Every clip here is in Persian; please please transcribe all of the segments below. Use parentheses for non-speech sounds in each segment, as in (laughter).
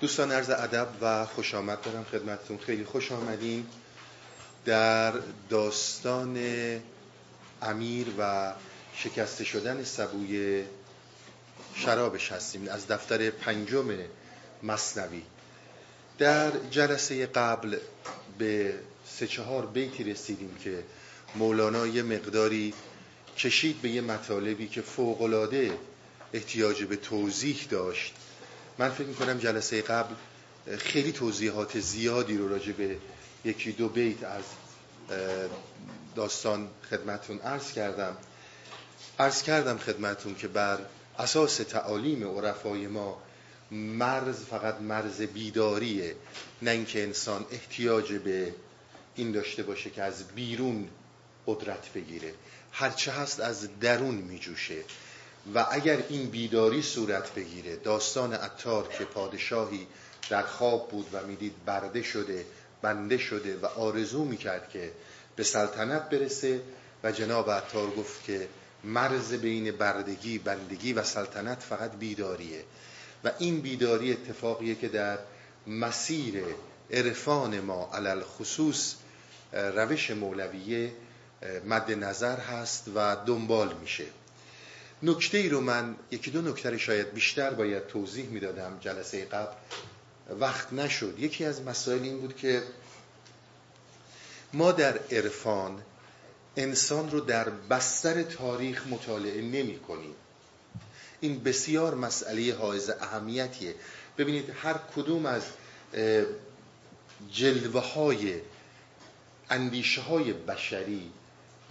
دوستان عرض ادب و خوش آمد دارم خدمتتون. خیلی خوش آمدین در داستان امیر و شکسته شدن سبوی شرابش هستیم. از دفتر پنجم مصنوی. در جلسه قبل به سه چهار بیتی رسیدیم که مولانا یه مقداری کشید به یه مطالبی که فوقلاده احتیاج به توضیح داشت. من فکر می‌کنم جلسه قبل خیلی توضیحات زیادی رو راجع به یکی دو بیت از داستان خدمتون عرض کردم. عرض کردم خدمتون که بر اساس تعالیم عرفای ما مرز فقط مرز بیداریه نه اینکه انسان احتیاج به این داشته باشه که از بیرون قدرت بگیره. هرچه هست از درون میجوشه. و اگر این بیداری صورت بگیره داستان اتار که پادشاهی در خواب بود و می‌دید برده شده بنده شده و آرزو می‌کرد که به سلطنت برسه و جناب اتار گفت که مرز بین بردگی بندگی و سلطنت فقط بیداریه. و این بیداری اتفاقیه که در مسیر عرفان ما علل خصوص روش مولویه مد نظر هست و دنبال میشه. نکته ای رو من یکی دو نکته شاید بیشتر باید توضیح می‌دادم جلسه قبل. وقت نشد. یکی از مسائل این بود که ما در عرفان انسان رو در بستر تاریخ مطالعه نمی کنیم. این بسیار مسئله حائز اهمیتیه. ببینید هر کدوم از جلوه های اندیشه های بشری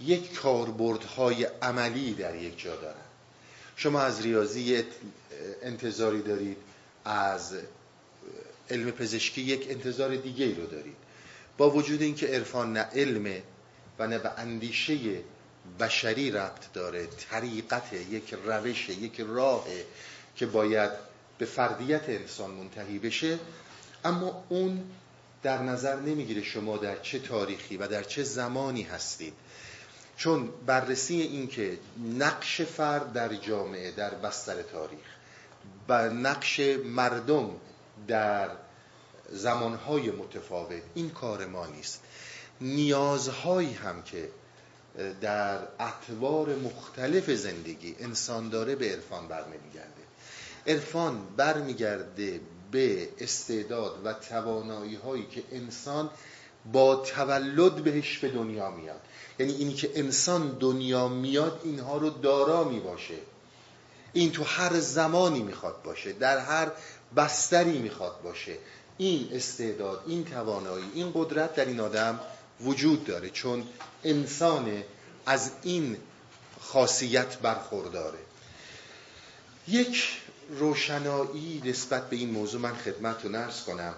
یک کاربردهای عملی در یک جا دارن. شما از ریاضی انتظاری دارید از علم پزشکی یک انتظار دیگه ای رو دارید. با وجود اینکه عرفان نه علمه و نه به اندیشه بشری ربط داره طریقت یک روش یک راه که باید به فردیت انسان منتهی بشه اما اون در نظر نمی‌گیره شما در چه تاریخی و در چه زمانی هستید. چون بررسی این که نقش فرد در جامعه در بستر تاریخ و نقش مردم در زمانهای متفاوت این کار ما نیست. نیازهایی هم که در اطوار مختلف زندگی انسان داره به عرفان برمیگرده. عرفان برمیگرده به استعداد و توانایی هایی که انسان با تولد بهش به دنیا میاد. یعنی اینی که انسان دنیا میاد اینها رو دارا می باشه این تو هر زمانی می‌خواد باشه در هر بستری می‌خواد باشه. این استعداد این توانایی این قدرت در این آدم وجود داره چون انسان از این خاصیت برخورداره. یک روشنایی نسبت به این موضوع من خدمت رو نرس کنم.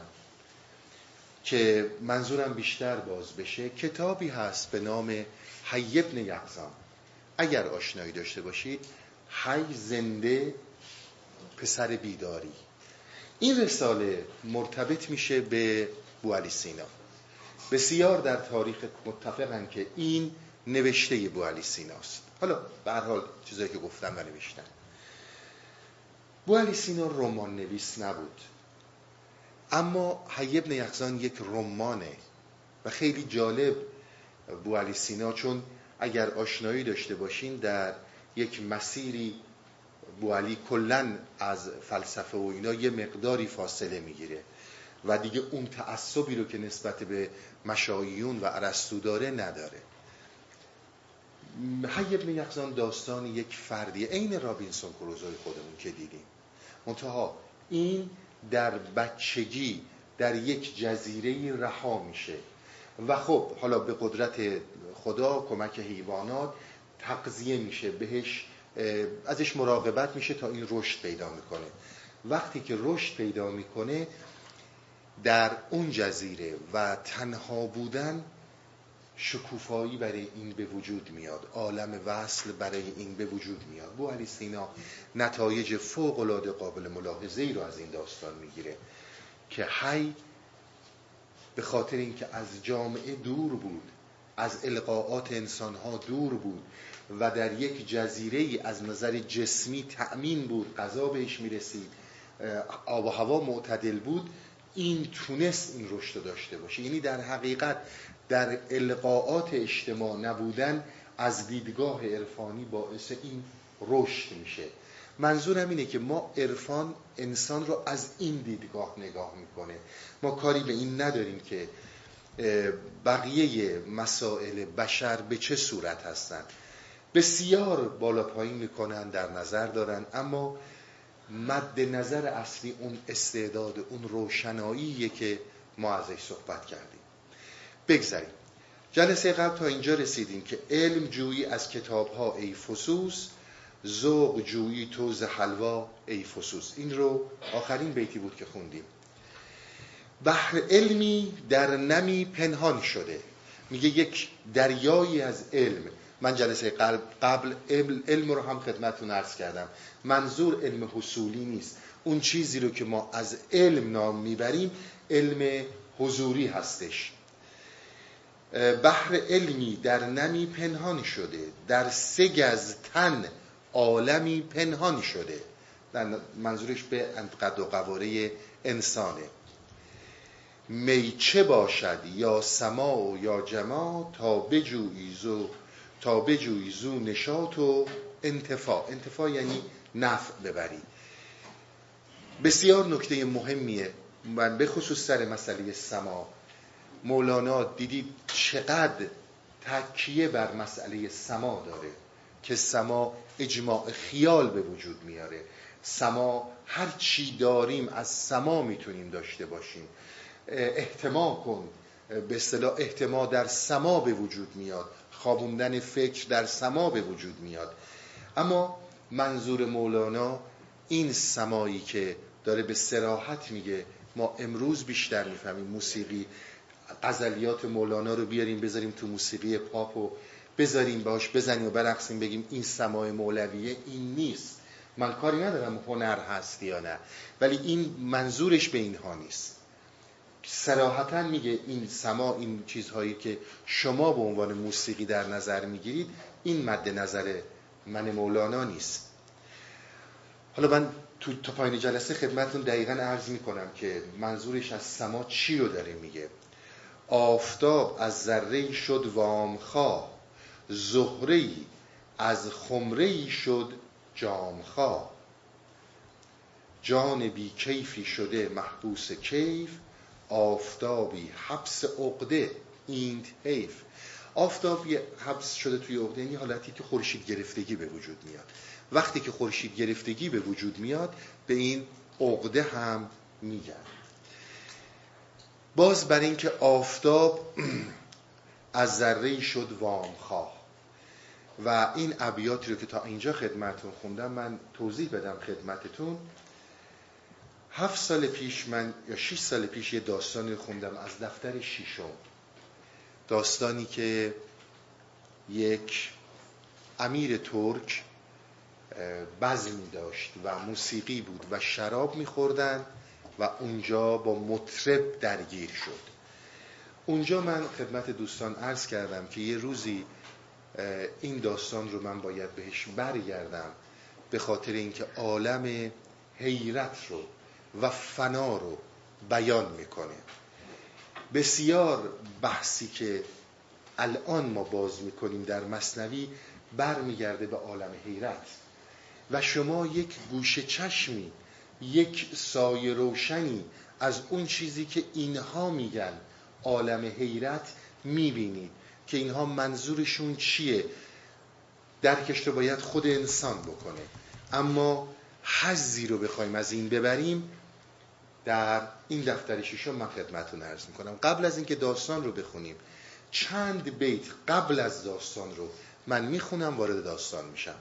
که منظورم بیشتر باز بشه کتابی هست به نام حی ابن یقزام اگر آشنایی داشته باشید حی زنده پسر بیداری. این رساله مرتبط میشه به بوالی سینا. بسیار در تاریخ متفقن که این نوشته بوالی سیناست. حالا به هر حال چیزایی که گفتم و نوشتن بوالی سینا رمان نویس نبود. اما حی ابن یقزان یک رمانه و خیلی جالب بوالی سینا چون اگر آشنایی داشته باشین در یک مسیری بوالی کلا از فلسفه و اینا یه مقداری فاصله می‌گیره و دیگه اون تعصبی رو که نسبت به مشاییون و عرستو داره نداره. حی ابن یقزان داستان یک فردیه. عین رابینسون کروزوی خودمون که دیدیم. منتها این در بچگی در یک جزیره رها میشه. و خب حالا به قدرت خدا کمک حیوانات تقضیه میشه بهش ازش مراقبت میشه تا این رشد پیدا می‌کنه. وقتی که رشد پیدا می‌کنه در اون جزیره و تنها بودن شکوفایی برای این به وجود میاد. عالم وصل برای این به وجود میاد. بو علی سینا نتایج فوق العاده قابل ملاحظه ای رو از این داستان می‌گیره که حی به خاطر اینکه از جامعه دور بود از القاعات انسانها دور بود و در یک جزیره ای از نظر جسمی تأمین بود غذا بهش می‌رسید آب و هوا معتدل بود این تونست این رشد داشته باشه. یعنی در حقیقت در القاعات اجتماع نبودن از دیدگاه عرفانی باعث این رشد میشه. منظورم اینه که ما عرفان انسان رو از این دیدگاه نگاه می‌کنه. ما کاری به این نداریم که بقیه مسائل بشر به چه صورت هستند. بسیار بالا پایین می‌کنن در نظر دارن اما مد نظر اصلی اون استعداد اون روشناییه که ما ازش صحبت کردیم. بگذاریم. جلسه قبل تا اینجا رسیدیم که علم جویی از کتاب ها ای فسوس ذوق جویی توز حلوا ای فسوس. این رو آخرین بیتی بود که خوندیم. بحر علمی در نمی پنهان شده. میگه یک دریایی از علم. من جلسه قبل علم رو هم خدمتتون عرض کردم. منظور علم حصولی نیست. اون چیزی رو که ما از علم نام می‌بریم علم حضوری هستش. بحر علمی در نمی پنهان شده. در سگ از تن عالمی پنهان شده. منظورش به قد و قواره انسانه. می چه باشد یا سما یا جما تا بجویی زو تا بجویی زو نشاط و انتفاع. انتفاع یعنی نفع ببری. بسیار نکته مهمیه. من به خصوص سر مسئله سما. مولانا دیدید چقدر تکیه بر مسئله سما داره که سما اجماع خیال به وجود میاره. سما هر چی داریم از سما می‌تونیم داشته باشیم. احتما کن به اصطلاح احتما در سما به وجود میاد. خوابوندن فکر در سما به وجود میاد. اما منظور مولانا این سمایی که داره به سراحت میگه ما امروز بیشتر می‌فهمیم موسیقی غزلیات مولانا رو بیاریم بذاریم تو موسیقی پاپ و بذاریم باش بزنیم و برقصیم بگیم این سمای مولویه این نیست. من کاری ندارم هنر هست یا نه ولی این منظورش به اینها نیست. سراحتا میگه این سما این چیزهایی که شما به عنوان موسیقی در نظر می‌گیرید این مد نظر من مولانا نیست. حالا من تو تا پایین جلسه خدمتون دقیقا عرض می‌کنم که منظورش از سما چی رو داره میگه. آفتاب از ذره شد وامخواه زهره از خمره شد جامخواه جان بی کیفی شده محبوس کیف آفتابی حبس عقده این حیف. آفتاب حبس شده توی عقده یعنی حالتی که خورشید گرفتگی به وجود میاد. وقتی که خورشید گرفتگی به وجود میاد به این عقده هم میگن. باز بر اینکه آفتاب (clears throat) از ذره شد وامخواه و این ابیاتی رو که تا اینجا خدمتون خوندم من توضیح بدم خدمتتون. هفت سال پیش من یا شیش سال پیش یه داستانی خوندم از دفتر شیشم. داستانی که یک امیر ترک بزمی داشت و موسیقی بود و شراب میخوردن. و اونجا با مطرب درگیر شد. اونجا من خدمت دوستان عرض کردم که یه روزی این داستان رو من باید بهش برگردم به خاطر اینکه عالم حیرت رو و فنا رو بیان می‌کنه. بسیار بحثی که الان ما باز می‌کنیم در مصنوی برمیگرده به عالم حیرت. و شما یک گوشه چشمی یک سایه روشنی از اون چیزی که اینها میگن. عالم حیرت می‌بینید که اینها منظورشون چیه؟ درکش رو باید خود انسان بکنه. اما حزی رو بخوایم از این ببریم در این دفتر شیشم من خدمتتون عرض می‌کنم. قبل از اینکه داستان رو بخونیم چند بیت قبل از داستان رو من می‌خونم وارد داستان میشم.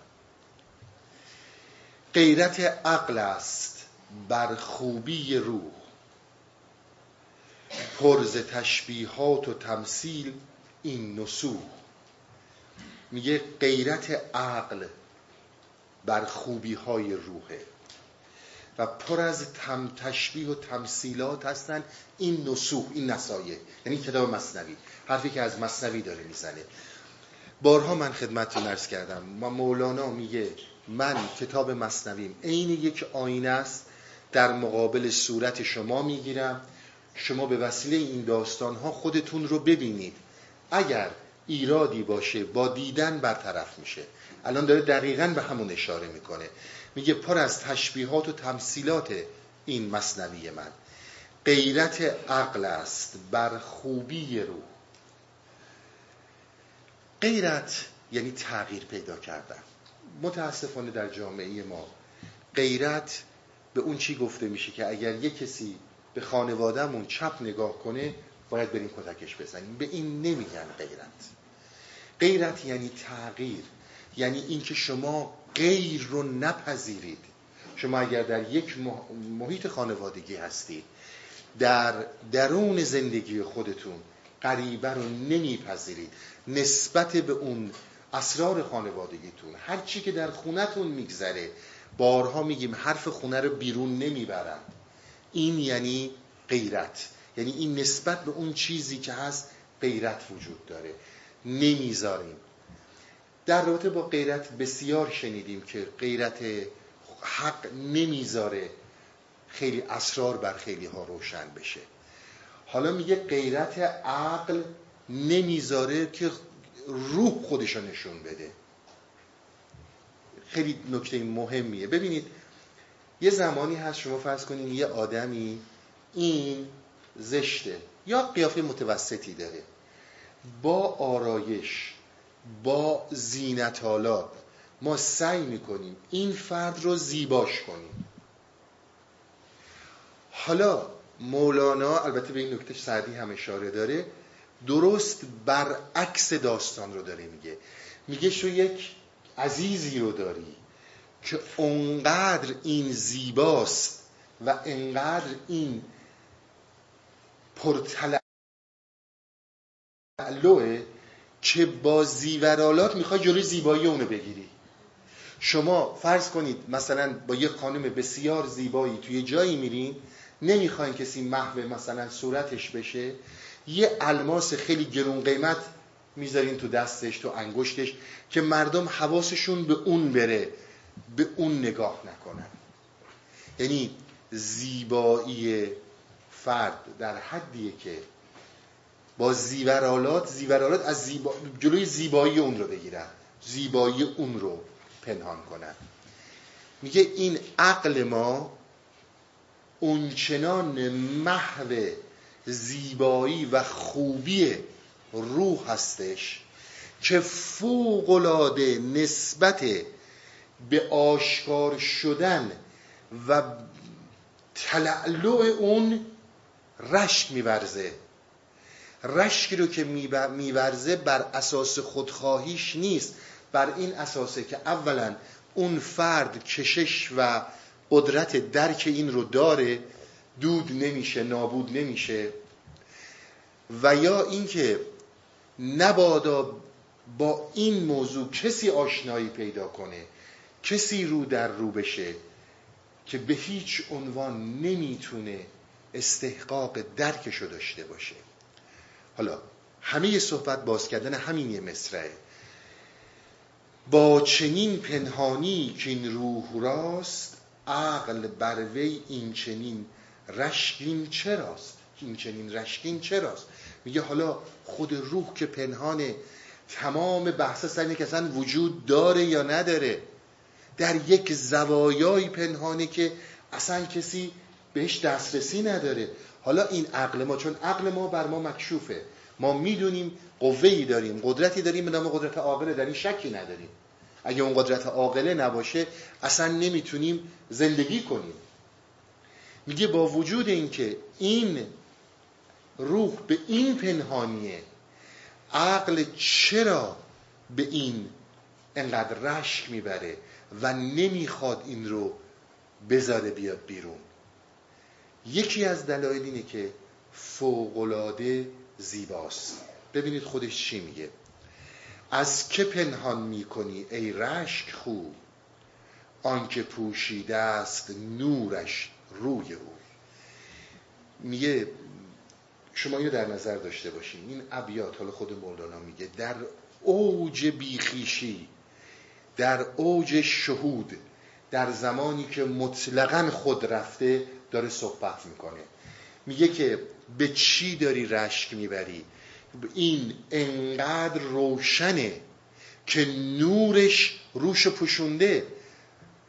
غیرت عقل است. بر خوبی روح. پرز تشبیهات و تمثیل این نسوح. میگه غیرت عقل بر خوبی های روحه و پر از تم تشبیه و تمثیلات هستن این نسوح این نسایه یعنی کتاب مصنوی. حرفی که از مصنوی داره می‌زنه. بارها من خدمتتون ارز کردم. ما مولانا میگه من کتاب مصنویم. عین یک آینه است. در مقابل صورت شما می‌گیرم. شما به وسیله این داستان ها خودتون رو ببینید. اگر ایرادی باشه با دیدن برطرف میشه. الان داره دقیقا به همون اشاره می‌کنه. میگه پر از تشبیهات و تمثیلات این مصنوی من. غیرت عقل است بر خوبی روح غیرت یعنی تغییر پیدا کردن. متاسفانه در جامعه ما غیرت به اون چی گفته میشه که اگر یه کسی به خانوادهمون چپ نگاه کنه باید بریم کتکش بزنیم. به این نمیگن غیرت. غیرت یعنی تغییر. یعنی اینکه شما غیر رو نپذیرید. شما اگر در یک محیط خانوادگی هستید در درون زندگی خودتون غریبه رو نمیپذیرید. نسبت به اون اسرار خانوادگیتون هر چی که در خونتون میگذره بارها میگیم حرف خونه رو بیرون نمی‌برن این یعنی غیرت. یعنی این نسبت به اون چیزی که هست غیرت وجود داره. نمی‌ذاریم. در رابطه با غیرت بسیار شنیدیم که غیرت حق نمی‌ذاره خیلی اسرار بر خیلی ها روشن بشه. حالا میگه غیرت عقل نمی‌ذاره که روح خودشو نشون بده. خیلی نکته مهمیه. ببینید یه زمانی هست شما فرض کنید یه آدمی این زشته یا قیافه متوسطی داره. با آرایش با زینتالات ما سعی می‌کنیم این فرد رو زیباش کنیم. حالا مولانا البته به این نکته سعدی هم اشاره داره درست برعکس داستان رو داره میگه. میگه شو یک عزیزی رو داری که اونقدر این زیباست و انقدر این پرتلعلوه که با زیورالات می‌خوای جلوی زیبایی اونو بگیری. شما فرض کنید مثلا با یه خانم بسیار زیبایی توی جایی میرین نمی‌خواین کسی محو مثلا صورتش بشه. یه الماس خیلی گرون قیمت می‌ذارین تو دستش تو انگشتش که مردم حواسشون به اون بره به اون نگاه نکنن. یعنی زیبایی فرد در حدیه که با زیورالات زیورالات از زیبا... جلوی زیبایی اون رو بگیرن زیبایی اون رو پنهان کنن. میگه این عقل ما اونچنان محو زیبایی و خوبی روح هستش که فوقلاده نسبت به آشکار شدن و تلعلع اون رشک میورزه. رشکی رو که میورزه بر اساس خودخواهیش نیست. بر این اساسه که اولا اون فرد کشش و قدرت درک این رو داره دود نمیشه نابود نمیشه. و یا اینکه نبادا با این موضوع کسی آشنایی پیدا کنه کسی رو در رو بشه که به هیچ عنوان نمی‌تونه استحقاق درکشو داشته باشه. حالا همه صحبت باز کردن همین یه مصرعه. با چنین پنهانی که این روح راست عقل بر وی این چنین رشکین چراست؟ این چنین رشکین چراست؟ میگه حالا خود روح که پنهانه تمام بحث سر اینه که اصلا وجود داره یا نداره در یک زوایای پنهانه که اصلا کسی بهش دسترسی نداره. حالا این عقل ما چون عقل ما بر ما مکشوفه. ما می‌دونیم قوهی داریم قدرتی داریم به نام قدرت عاقله در این شکی نداریم. اگه اون قدرت عاقله نباشه اصلا نمی‌تونیم زندگی کنیم. میگه با وجود اینکه این روح به این پنهانیه. عقل چرا به این انقدر رشک می‌بره و نمی‌خواد این رو بذاره بیاد بیرون؟ یکی از دلایل اینه که فوقلاده زیباست. ببینید خودش چی میگه. از که پنهان می‌کنی ای رشک خوب آنکه پوشیده است نورش روی او. میگه شما اینو در نظر داشته باشین. این ابیات حالا خود مولانا میگه در اوج بیخیشی در اوج شهود در زمانی که مطلقا خود رفته داره صحبت می‌کنه. میگه که به چی داری رشک می‌بری؟ این انقدر روشنه که نورش روش پوشونده.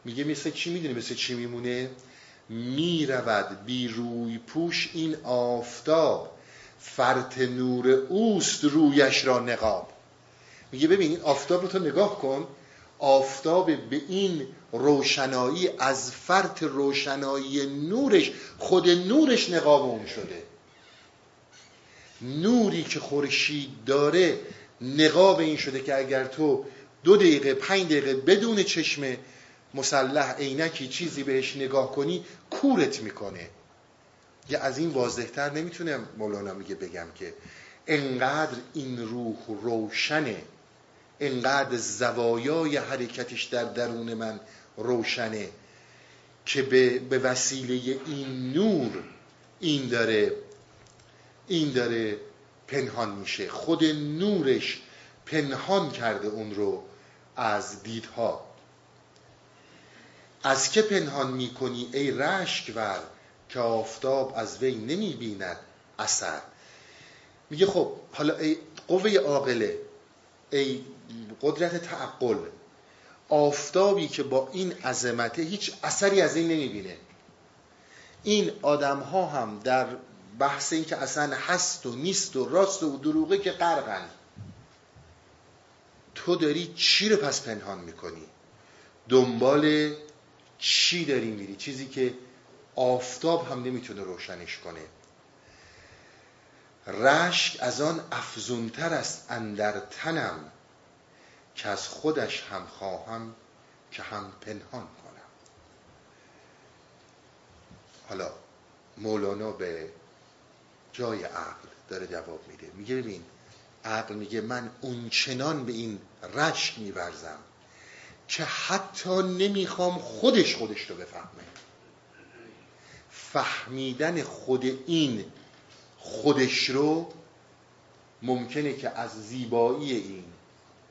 میگه مثل چی می‌دونی مثل چی میمونه؟ می‌رود بی روی پوش این آفتاب. فرط نور اوست رویش را نقاب. میگه ببین این آفتاب رو تو نگاه کن. آفتاب به این روشنایی از فرط روشنایی نورش خود نورش نقاب اون شده. نوری که خورشید داره نقاب این شده که اگر تو دو دقیقه پنج دقیقه بدون چشم مسلح عینکی چیزی بهش نگاه کنی کورت می‌کنه. یه از این واضحتر نمی‌تونه مولانا میگه بگم که انقدر این روح روشنه انقدر زوایای حرکتش در درون من روشنه که به, به وسیله این نور این داره این داره پنهان میشه. خود نورش پنهان کرده اون رو از دیدها. از که پنهان می‌کنی ای رشک ور؟ که آفتاب از وی نمی‌بیند اثر. میگه خب حالا ای قوه عاقله ای قدرت تعقل آفتابی که با این عظمته هیچ اثری از این نمی‌بینه. این آدم ها هم در بحث این که اصلا هست و نیست و راست و دروغه که غرقن. تو داری چی رو پس پنهان می‌کنی؟ دنبال چی داری میری؟ چیزی که آفتاب هم نمی‌تونه روشنش کنه. رشک از آن افزونتر است اندر تنم که از خودش هم خواهم که هم پنهان کنم. حالا مولانا به جای عقل داره جواب میده. میگه ببین عقل میگه من اونچنان به این رشک میورزم که حتی نمی‌خوام خودش خودش رو بفهمه. فهمیدن خود این خودش رو ممکنه که از زیبایی این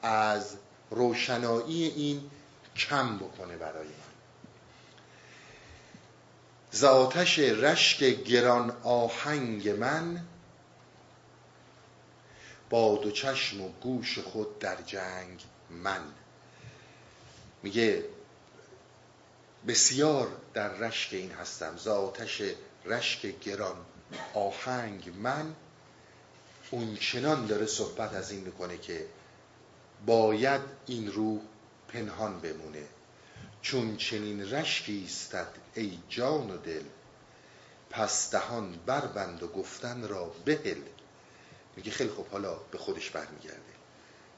از روشنایی این کم بکنه برای من زاتش رشک گران آهنگ من با دو چشم و گوش خود در جنگ من. میگه بسیار در رشک این هستم زاتش رشک گران. آهنگ من اون چنان داره صحبت از این می‌کنه که باید این روح پنهان بمونه. چون چنین رشکی استد ای جان و دل پس دهان بربند و گفتن را بهل. میگه خیلی خوب حالا به خودش برمیگرده.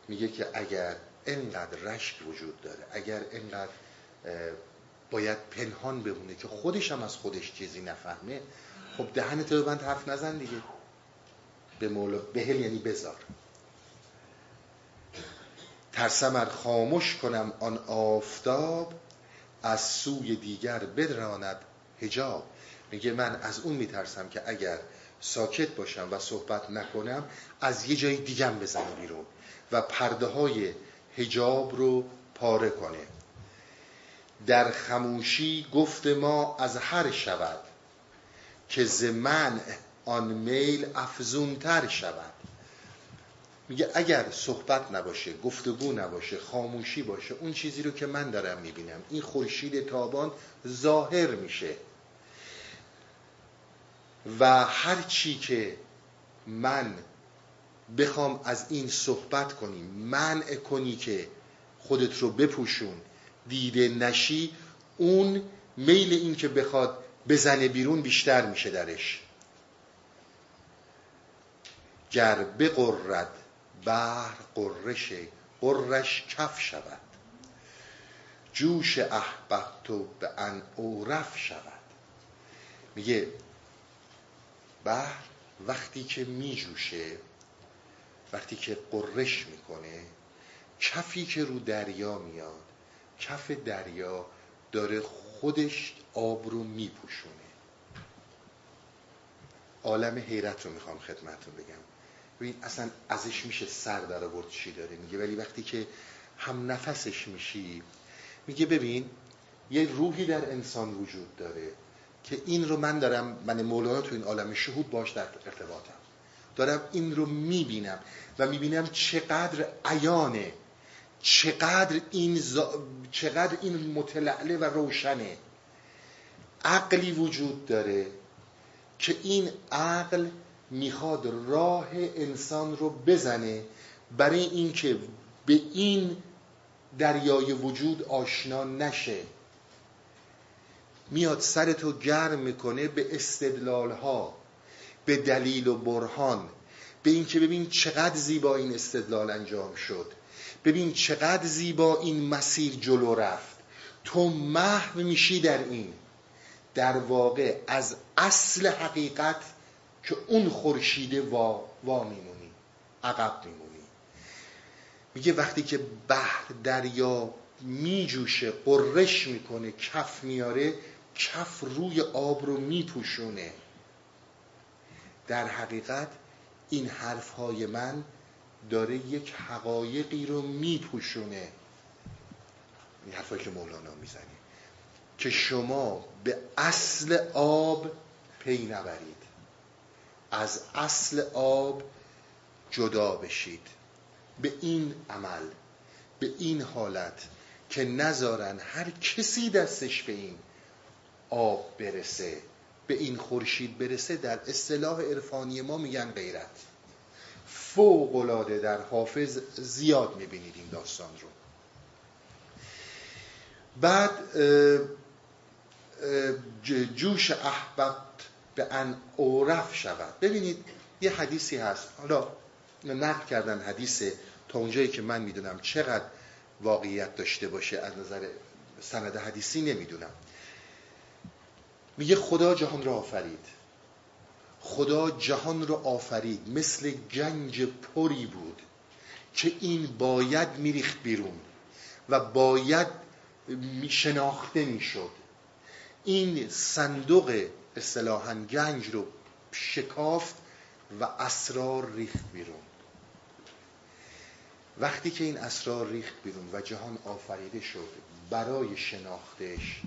میگه که اگر انقدر رشک وجود داره اگر انقدر باید پنهان بمونه که خودش هم از خودش چیزی نفهمه. خب دهنت رو بند حرف نزن دیگه. به مولا بهل یعنی بذار. ترسم خاموش کنم آن آفتاب از سوی دیگر بدراند هجاب میگه من از اون میترسم که اگر ساکت باشم و صحبت نکنم از یه جای دیگم بزنه بیرون و پرده های هجاب رو پاره کنه. در خموشی گفت ما از هر شود که ز آن میل افزونتر شود. میگه اگر صحبت نباشه گفتگو نباشه خاموشی باشه اون چیزی رو که من دارم می‌بینم این خورشید تابان ظاهر میشه. و هر چی که من بخوام از این صحبت کنی منع کنی که خودت رو بپوشون. دیده نشی اون میل این که بخواد بزنه بیرون بیشتر میشه درش. گر بقرد بحر قرش قرش کف شود. جوش احببتو به ان اورف شود. میگه بحر وقتی که میجوشه وقتی که قرش می‌کنه کفی که رو دریا میاد کف دریا داره خودش آب رو میپوشونه. عالم حیرت رو می‌خوام خدمتون بگم. ببین اصلا ازش میشه سر در آورد چی داره. میگه ولی وقتی که هم نفسش میشی میگه ببین یه روحی در انسان وجود داره که این رو من دارم من مولانا تو این عالم شهود باش در ارتباطم. دارم این رو می‌بینم و می‌بینم چقدر عیانه. چقدر این, چقدر این متلعله و روشنه. عقلی وجود داره که این عقل می‌خواد راه انسان رو بزنه برای اینکه به این دریای وجود آشنا نشه. میاد سرتو گرم می‌کنه به استدلال ها به دلیل و برهان به اینکه ببین چقدر زیبا این استدلال انجام شد. ببین چقدر زیبا این مسیر جلو رفت. تو محو میشی در این. در واقع از اصل حقیقت که اون خورشیده وا, وا میمونی. عقب میمونی. میگه وقتی که بحر دریا میجوشه قررش می‌کنه کف میاره کف روی آب رو میپوشونه. در حقیقت این حرف های من داره یک حقایقی رو میپوشونه. این حرفایی که مولانا می‌زنه. که شما به اصل آب پی نبرید. از اصل آب جدا بشید. به این عمل به این حالت که نذارن هر کسی دستش به این آب برسه به این خورشید برسه در اصطلاح عرفانی ما میگن غیرت. فوق العاده در حافظ زیاد می‌بینید این داستان رو. بعد جوش احبت به ان اورف شود. ببینید یه حدیثی هست. حالا نقل کردن حدیث تا اونجایی که من می‌دونم چقدر واقعیت داشته باشه از نظر سند حدیثی نمی‌دونم. میگه خدا جهان را آفرید. خدا جهان را آفرید. مثل گنج پری بود که این باید میریخت بیرون و باید شناخته می‌شد. این صندوق اصطلاحا گنج رو شکافت و اسرار ریخت بیرون. وقتی که این اسرار ریخت بیرون و جهان آفریده شد برای شناختش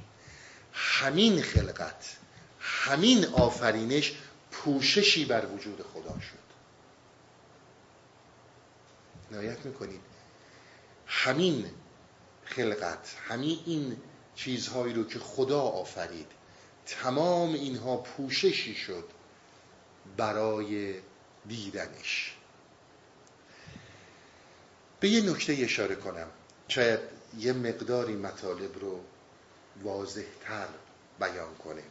همین خلقت همین آفرینش پوششی بر وجود خدا شد. نهایت می‌کنید. همین خلقت همین این چیزهایی رو که خدا آفرید تمام اینها پوششی شد برای دیدنش. به یه نکته اشاره کنم. شاید یه مقداری مطالب رو واضحتر بیان کنه.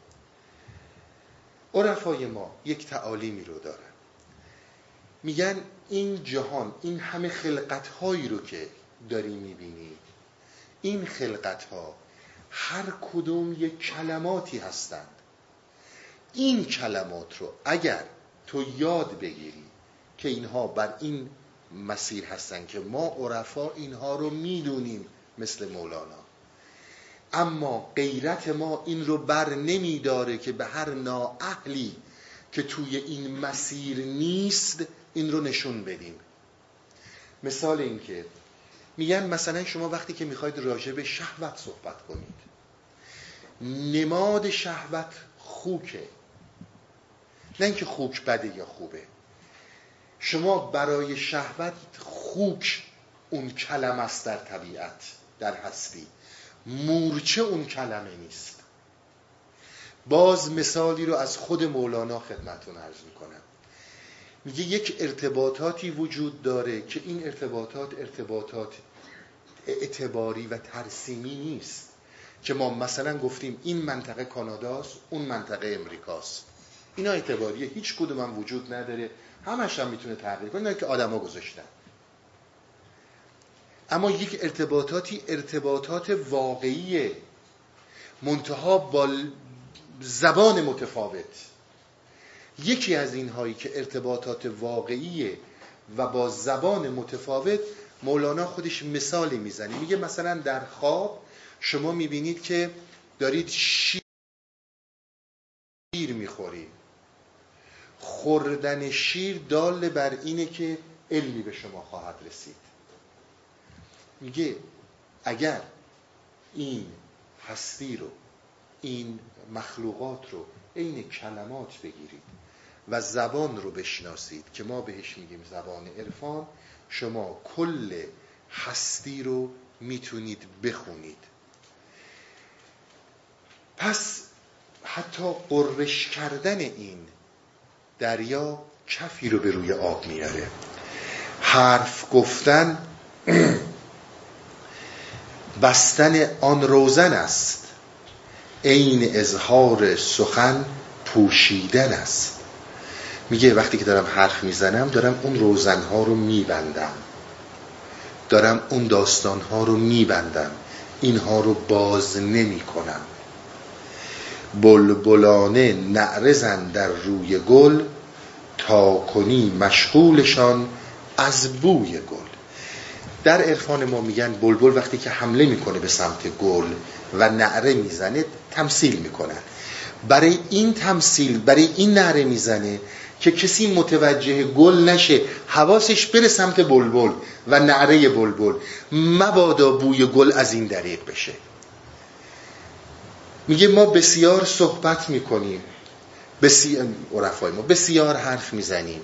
عرفای ما یک تعالیمی رو دارن. میگن این جهان این همه خلقت هایی رو که داری می‌بینی این خلقت ها هر کدوم یک کلماتی هستند. این کلمات رو اگر تو یاد بگیری که اینها بر این مسیر هستن که ما عرفا اینها رو می‌دونیم مثل مولانا. اما غیرت ما این رو بر نمیداره که به هر نااهلی که توی این مسیر نیست این رو نشون بدیم. مثال این که میگن مثلا شما وقتی که می‌خواید راجع به شهوت صحبت کنید. نماد شهوت خوکه. نه اینکه خوک بده یا خوبه. شما برای شهوت خوک اون کلم است در طبیعت در هستی. مورچه اون کلمه نیست. باز مثالی رو از خود مولانا خدمتون عرض می‌کنم. میگه یک ارتباطاتی وجود داره که این ارتباطات ارتباطات اعتباری و ترسیمی نیست. که ما مثلا گفتیم این منطقه کاناداست اون منطقه امریکاست. اینا اعتباریه هیچ کدوم هم وجود نداره. همش هم می‌تونه تغییر کنه که آدما گذاشتن. اما یک ارتباطاتی ارتباطات واقعیه. منتها با زبان متفاوت. یکی از اینهایی که ارتباطات واقعیه و با زبان متفاوت مولانا خودش مثالی می‌زنه. میگه مثلا در خواب شما می‌بینید که دارید شیر می‌خورید. خوردن شیر دال بر اینه که علمی به شما خواهد رسید. میگه اگر این هستی رو این مخلوقات رو عین کلمات بگیرید و زبان رو بشناسید که ما بهش میگیم زبان عرفان شما کل هستی رو می‌تونید بخونید. پس حتی قررش کردن این دریا کفی رو به روی آب میاره. حرف گفتن (clears throat) بستن آن روزن است. عین اظهار سخن پوشیدن است. میگه وقتی که دارم حرف می‌زنم دارم اون روزنها رو میبندم. دارم اون داستانها رو میبندم. اینها رو باز نمی کنم بلبلانه نعرزن در روی گل تا کنی مشغولشان از بوی گل. در عرفان ما میگن بلبل وقتی که حمله می‌کنه به سمت گل و نعره می‌زنه تمثیل می‌کنن برای این تمثیل برای این نعره می‌زنه که کسی متوجه گل نشه حواسش بره سمت بلبل و نعره بلبل مبادا بوی گل از این دریق بشه. میگه ما بسیار صحبت می‌کنیم بسیار ما بسیار حرف می‌زنیم.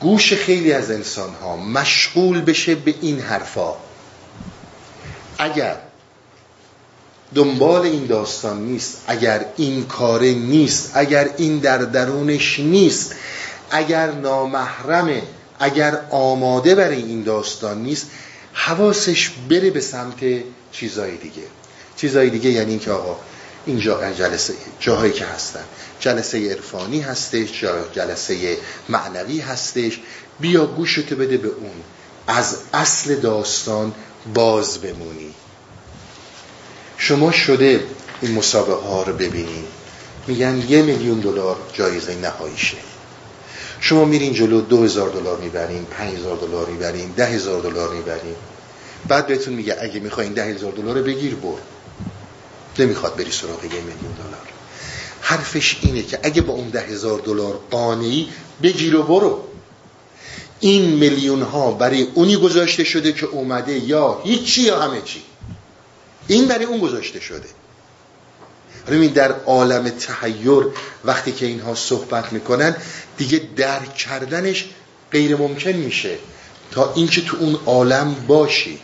گوش خیلی از انسان ها مشغول بشه به این حرفا. اگر دنبال این داستان نیست اگر این کاره نیست اگر این در درونش نیست اگر نامحرمه اگر آماده برای این داستان نیست حواسش بره به سمت چیزای دیگه. چیزای دیگه یعنی اینکه آقا اینجا جلسه جاهایی که هستن. جلسه عرفانی هستش جلسه معنوی هستش. بیا گوشتو بده به اون. از اصل داستان باز بمونی. شما شده این مسابقه ها رو ببینید میگن یه میلیون دلار جایزه نهاییشه. شما میرین جلو دو هزار دلار می‌برین پنج هزار دلار می‌برین ده هزار دلار می‌برین. بعد بهتون میگه اگه می‌خواین ده هزار دلار بگیر بر نمی‌خواد بری سراغ یه میلیون دلار. حرفش اینه که اگه با اون ده هزار دلار قانعی بگیر و برو. این میلیون ها برای اونی گذاشته شده که اومده یا هیچی یا همه چی. این برای اون گذاشته شده. ببین در عالم تحیر وقتی که اینها صحبت می‌کنن دیگه درک کردنش غیر ممکن میشه. تا اینکه تو اون عالم باشی.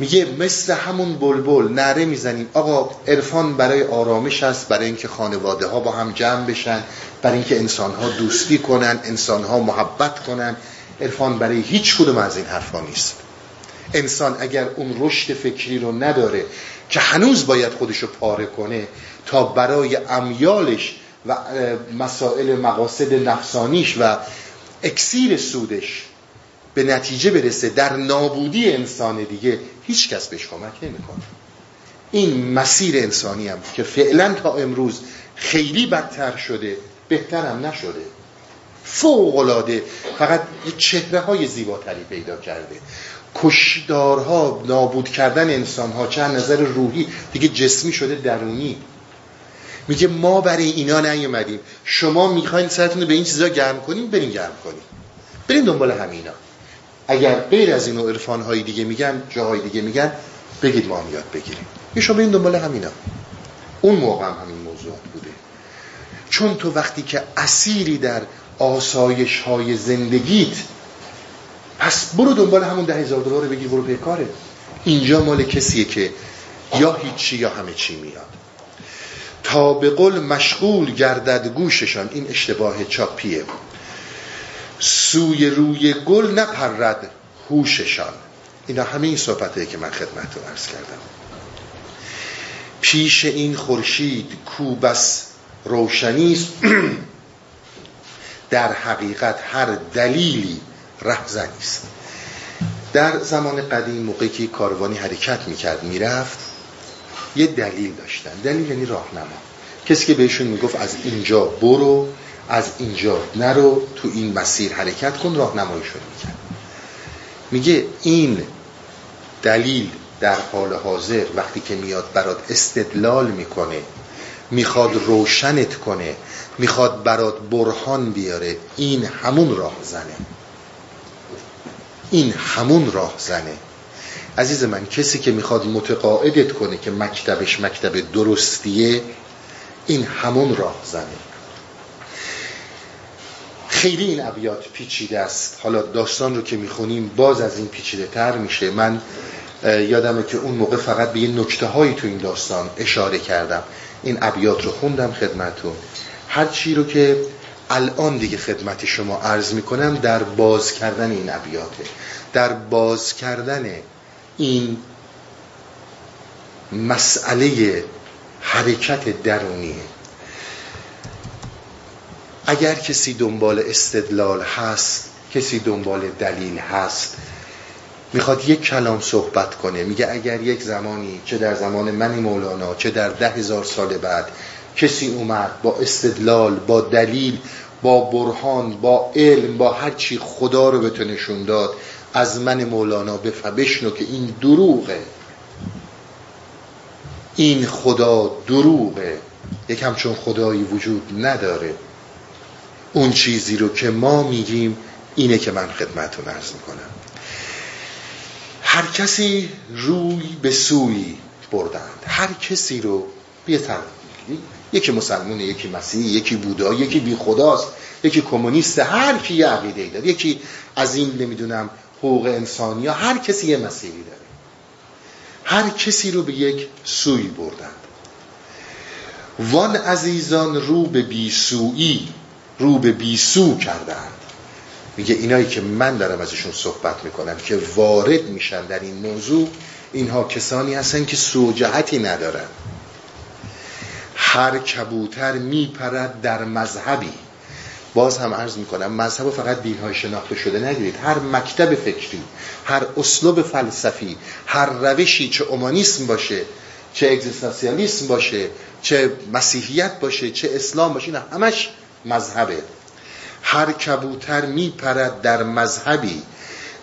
میگه مثل همون بلبل نره می‌زنیم. آقا عرفان برای آرامش است برای اینکه خانواده ها با هم جمع بشن برای اینکه انسان ها دوستی کنن انسان ها محبت کنن. عرفان برای هیچ کدوم از این حرفا نیست. انسان اگر اون رشد فکری رو نداره که هنوز باید خودشو پاره کنه تا برای امیالش و مسائل مقاصد نفسانیش و اکسیر سودش به نتیجه برسه در نابودی انسان دیگه هیچ کس بهش کمک نمی‌کنه. این مسیر انسانی هم که فعلا تا امروز خیلی بدتر شده بهترم نشده. فوق العاده فقط یه چهره های زیباتری پیدا کرده. کشدارها نابود کردن انسانها چند نظر روحی دیگه جسمی شده درونی. میگه ما برای اینا نیومدیم. شما می‌خواین سرتون رو به این چیزا گرم کنیم بریم گرم کنیم. بریم دنبال همینا اگر غیر از اینو عرفان های دیگه میگن جاهای دیگه میگن بگید ما هم یاد بگیریم. یه شما بریم دنبال همینا اون موقع هم همین موضوعات بوده. چون تو وقتی که اسیری در آسایش های زندگیت پس برو دنبال همون ده هزار دلار بگیر برو به کاره. اینجا مال کسیه که یا هیچی یا همه چی میاد. تا به قول مشغول گردد گوششان این اشتباه چاپیه. سوی روی گل نپرد هوششان. اینا همه این صحبته که من خدمت رو عرض کردم. پیش این خورشید کو بس روشنی (clears throat) در حقیقت هر دلیلی رهزنی است. در زمان قدیم موقعی که کاروانی حرکت می‌کرد می‌رفت یه دلیل داشتن. دلیل یعنی راهنما. کسی که بهشون می‌گفت از اینجا برو از اینجا نرو تو این مسیر حرکت کن راهنماییشون می‌کرد میگه این دلیل در حال حاضر وقتی که میاد برات استدلال می‌کنه می‌خواد روشنت کنه می‌خواد برات برهان بیاره این همون راه زنه. این همون راه زنه. عزیز من کسی که می‌خواد متقاعدت کنه که مکتبش مکتب درستیه این همون راه زنه. خیلی این ابیات پیچیده است. حالا داستان رو که می‌خونیم باز از این پیچیده تر میشه. من یادمه که اون موقع فقط به یه نکته هایی تو این داستان اشاره کردم. این ابیات رو خوندم خدمتون هر چی رو که الان دیگه خدمت شما عرض می‌کنم در باز کردن این ابیاته. در باز کردن این مسئله حرکت درونیه. اگر کسی دنبال استدلال هست کسی دنبال دلیل هست می‌خواد یک کلام صحبت کنه میگه اگر یک زمانی چه در زمان منی مولانا چه در ده هزار سال بعد کسی اومد با استدلال با دلیل با برهان با علم با هر چی خدا رو به تو نشون داد از من مولانا بشنو که این دروغه. این خدا دروغه. یک همچون خدایی وجود نداره. اون چیزی رو که ما میگیم اینه که من خدمتون ارز می‌کنم. هر کسی روی به سوی بردند. هر کسی رو بیتر یکی مسلمونه یکی مسیحی یکی بودا یکی بی خداست یکی کمونیست هر کی یه عقیده داره. یکی از این نمی‌دونم حقوق انسانی ها هر کسی یه مسیحی داره. هر کسی رو به یک سوی بردند. وان عزیزان رو به بیسویی رو به بیسو کردند میگه اینایی که من دارم ازشون صحبت می‌کنم که وارد میشن در این موضوع اینها کسانی هستن که سوجهتی ندارن. هر کبوتر میپرد در مذهبی. باز هم عرض می‌کنم مذهب فقط دینهای شناخته شده نگیرید. هر مکتب فکری هر اسلوب فلسفی هر روشی چه اومانیسم باشه چه اگزیستانسیالیسم باشه چه مسیحیت باشه چه اسلام باشه اینا همش مذهبه. هر کبوتر میپرد در مذهبی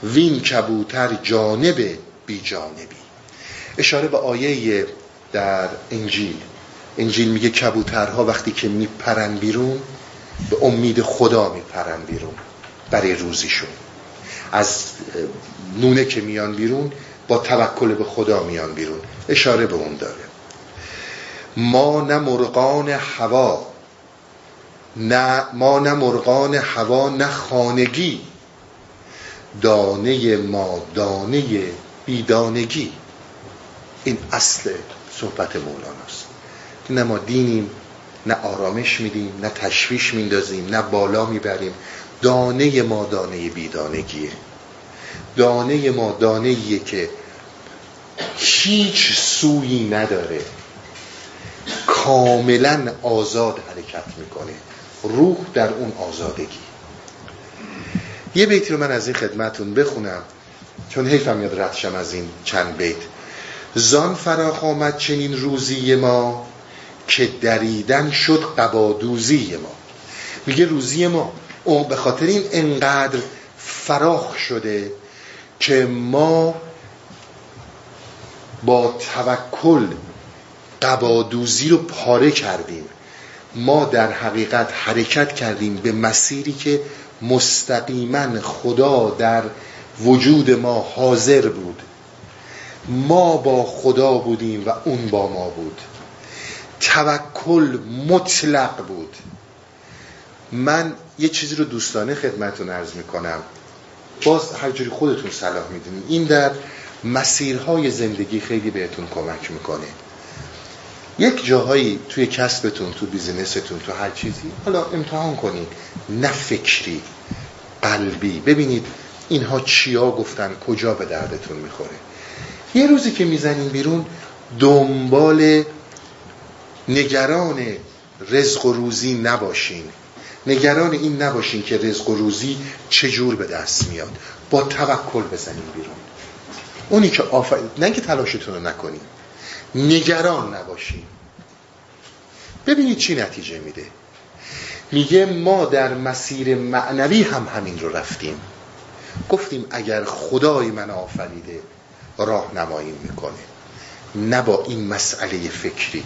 وین کبوتر جانب بی جانبی. اشاره به آیه در انجیل. انجیل میگه کبوترها وقتی که میپرن بیرون به امید خدا میپرن بیرون برای روزیشون. از نونه که میان بیرون با توکل به خدا میان بیرون. اشاره به اون داره. ما نه مرغان هوا نه ما نه مرغان هوا نه خانگی. دانه ما دانه بیدانگی. این اصل صحبت مولاناست نه ما دینیم نه آرامش میدیم نه تشویش میندازیم نه بالا می‌بریم. دانه ما دانه بیدانگیه. دانه ما دانه که هیچ سویی نداره. کاملا آزاد حرکت می‌کنه. روح در اون آزادگی. یه بیتی رو من از این خدمتون بخونم چون حیفم یاد ردشم از این چند بیت. زان فراخ آمد چنین روزی ما که دریدن شد قبادوزی ما. میگه روزی ما. به خاطر این انقدر فراخ شده که ما با توکل قبادوزی رو پاره کردیم. ما در حقیقت حرکت کردیم به مسیری که مستقیما خدا در وجود ما حاضر بود. ما با خدا بودیم و اون با ما بود. توکل مطلق بود. من یه چیزی رو دوستانه خدمتون عرض می‌کنم. باز هر جوری خودتون صلاح می‌دونید این در مسیرهای زندگی خیلی بهتون کمک می‌کنه. یک جاهایی توی کسبتون تو بیزینستون تو هر چیزی حالا امتحان کنید. نه فکری قلبی. ببینید اینها چیا گفتن کجا به دردتون می‌خوره. یه روزی که می‌زنین بیرون دنبال نگران رزق و روزی نباشین. نگران این نباشین که رزق و روزی چجور به دست میاد. با توکل بزنین بیرون. اونی که آفرید نه که تلاشتون رو نکنین. نگران نباشین ببینید چی نتیجه میده. میگه ما در مسیر معنوی هم همین رو رفتیم. گفتیم اگر خدای من آفریده راه نمایی می‌کنه. نه با این مسئله فکری.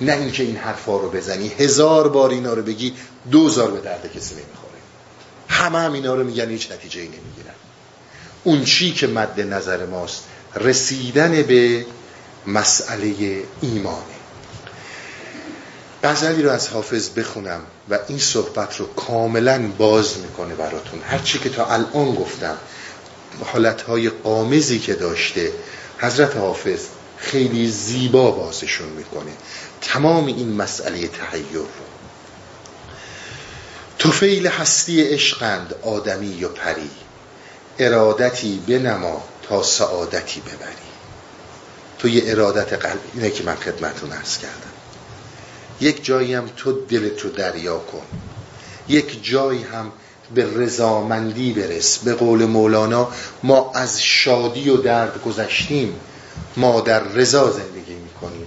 نه اینکه این حرفا رو بزنی. هزار بار اینا رو بگی دوزار به درد کسی نمی‌خوره. همه هم اینا رو میگن هیچ نتیجه ای نمی‌گیرن. اون چی که مد نظر ماست رسیدن به مسئله ایمانه. غزلی رو از حافظ بخونم و این صحبت رو کاملا باز می‌کنه براتون. هرچی که تا الان گفتم حالتهای قامزی که داشته حضرت حافظ خیلی زیبا بازشون می‌کنه. تمام این مسئله تحیر رو. توفیل هستی عشقند آدمی و پری. ارادتی بنما تا سعادتی ببری. تو یه ارادت قلب. اینه که من خدمتون ارز کردم. یک جایی هم تو دلت رو دریا کن. یک جایی هم به رضامندی برس. به قول مولانا ما از شادی و درد گذشتیم. ما در رضا زندگی می‌کنیم.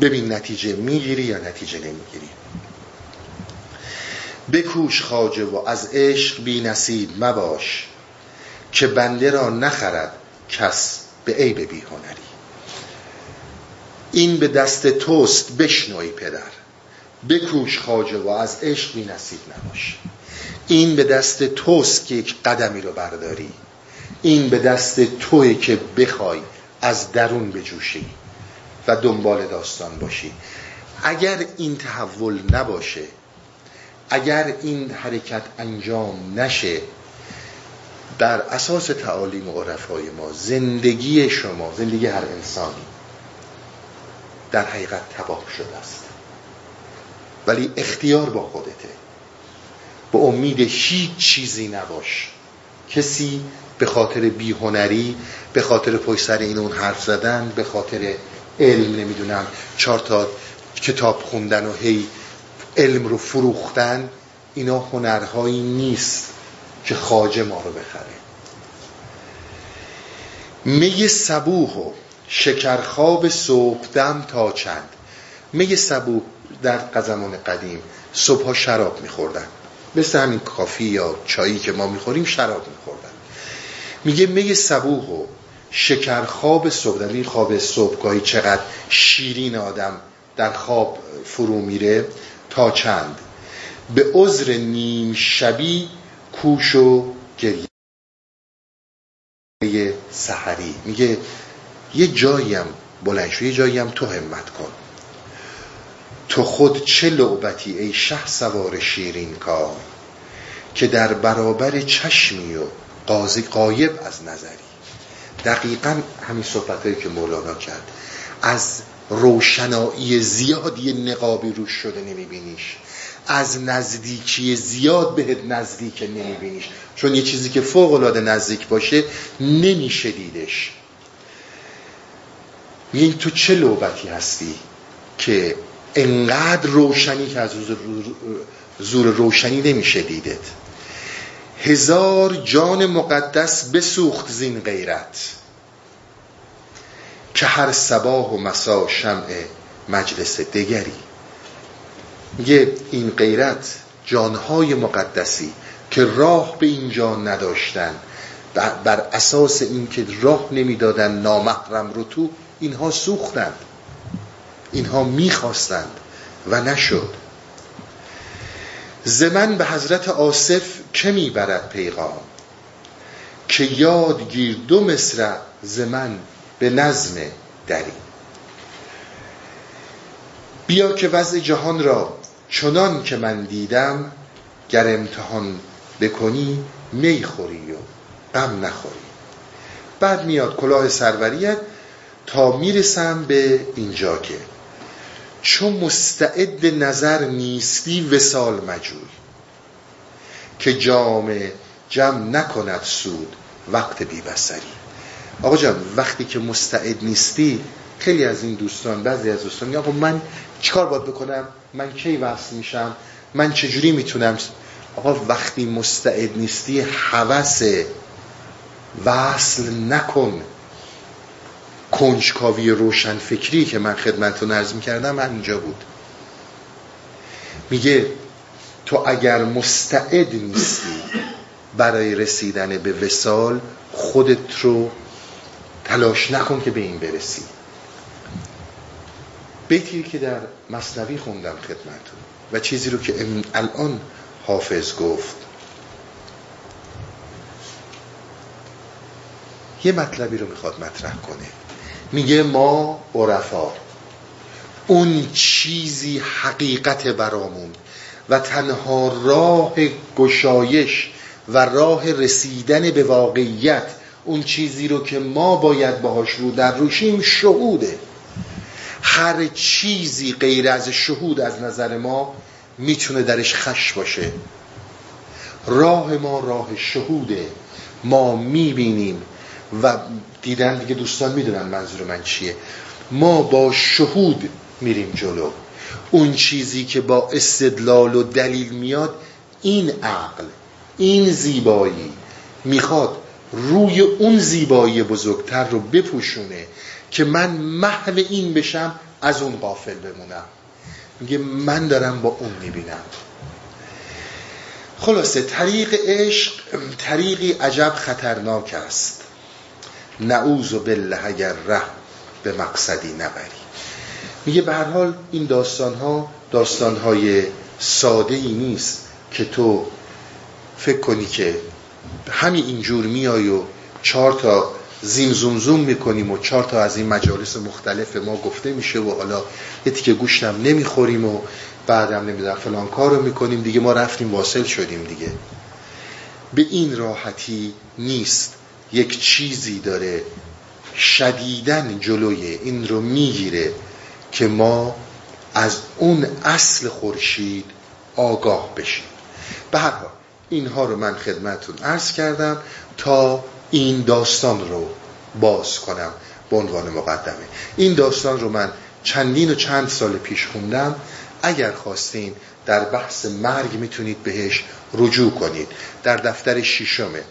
ببین نتیجه می‌گیری یا نتیجه نمی‌گیری. بکوش خاجه و از عشق بی نصیب مباش که بنده را نخرد کس به عیب بی هنری. این به دست توست بشنوی پدر. بکوش خاجه و از عشق بی نصیب نباش. این به دست توست که یک قدمی رو برداری. این به دست توی که بخوای از درون بجوشی و دنبال داستان باشی. اگر این تحول نباشه اگر این حرکت انجام نشه در اساس تعالیم و عرفای ما زندگی شما زندگی هر انسانی در حقیقت تباه شده است. ولی اختیار با خودته. به امید هیچ چیزی نباش. کسی به خاطر بیهنری به خاطر پشت سر این اون حرف زدن به خاطر علم نمی‌دونم چهار تا کتاب خوندن و هی علم رو فروختن اینا هنرهایی نیست. که خاجه ما رو بخره می سبوه و شکرخواب صبحدم تا چند. می سبوه در قزمان قدیم صبح شراب میخوردن. مثل همین کافی یا چایی که ما می‌خوریم شراب میخوردن. میگه می سبوه و شکرخواب صبح. این خواب صبحگاهی چقدر شیرین آدم در خواب فرو میره تا چند. به عذر نیم شبی کوش و گریه سحری. میگه یه جاییم بلند شو یه جاییم تو همت کن. تو خود چه لعبتی ای شه سوار شیرین کار که در برابر چشمی و قاضی قایب از نظری. دقیقا همین صحبت که مولانا کرد. از روشنایی زیادی نقابی روش شده نمیبینیش. از نزدیکی زیاد بهت نزدیک نمیبینیش. چون یه چیزی که فوق العاده نزدیک باشه نمیشه دیدش. میگه تو چه لوبتی هستی که انقدر روشنی که از زور روشنی نمیشه دیدت؟ هزار جان مقدس بسوخت زین غیرت که هر سباه و مسا شمع مجلس دگری. میگه این غیرت جانهای مقدسی که راه به اینجا نداشتن بر اساس اینکه راه نمی‌دادن نامحرم رو تو اینها سوختند. اینها می‌خواستند و نشد. زمن به حضرت آصف که می‌برد پیغام؟ که یادگیر دو مصرع زمن به نظم دری. بیا که وضع جهان را چنان که من دیدم گر امتحان بکنی می‌خوری و غم نخوری. بعد میاد کلاه سروریت تا می‌رسم به اینجا که چون مستعد نظر نیستی وسال مجوی. که جام جمع نکند سود وقت بی بسری آقا جان وقتی که مستعد نیستی خیلی از این دوستان بعضی از دوستان میگن آقا من چیکار باید بکنم؟ من کی وصل میشم؟ من چجوری می‌تونم؟ آقا وقتی مستعد نیستی حوث وصل نکن. کنجکاوی روشن فکری که من خدمتتون عرض می‌کردم اینجا بود. میگه تو اگر مستعد نیستی برای رسیدن به وسال خودت رو تلاش نکن که به این برسی. بیتی که در مصنوی خوندم خدمتون و چیزی رو که الان حافظ گفت. یه مطلبی رو می‌خواد مطرح کنه. میگه ما عرفا اون چیزی حقیقت برامون و تنها راه گشایش و راه رسیدن به واقعیت اون چیزی رو که ما باید باهاش رو در روشیم شهوده هر چیزی غیر از شهود از نظر ما می‌تونه درش خش باشه. راه ما راه شهوده. ما می‌بینیم و دیدن دیگه دوستان می‌دونن منظور من چیه. ما با شهود میریم جلو. اون چیزی که با استدلال و دلیل میاد این عقل این زیبایی می‌خواد روی اون زیبایی بزرگتر رو بپوشونه. که من محو این بشم از اون قافل بمونم. میگه من دارم با اون می‌بینم. خلاصه طریق عشق طریقی عجب خطرناک است. نعوذ بالله اگر ره به مقصدی نبری. میگه به هر حال این داستان ها داستان های ساده ای نیست که تو فکر کنی که همین اینجور میای و چهار تا زیم زوم زوم می‌کنیم و چهار تا از این مجالس مختلف ما گفته میشه و حالا یه تیکه گوشتم نمی‌خوریم و بعدم نمی‌دونم فلان کار رو می‌کنیم دیگه. ما رفتیم واصل شدیم دیگه. به این راحتی نیست. یک چیزی داره شدیدن جلوی این رو می‌گیره که ما از اون اصل خورشید آگاه بشیم. به هر حال اینها رو من خدمتون عرض کردم تا این داستان رو باز کنم به عنوان مقدمه. این داستان رو من چندین و چند سال پیش خوندم. اگر خواستین در بحث مرگ می‌تونید بهش رجوع کنید. در دفتر شیشمه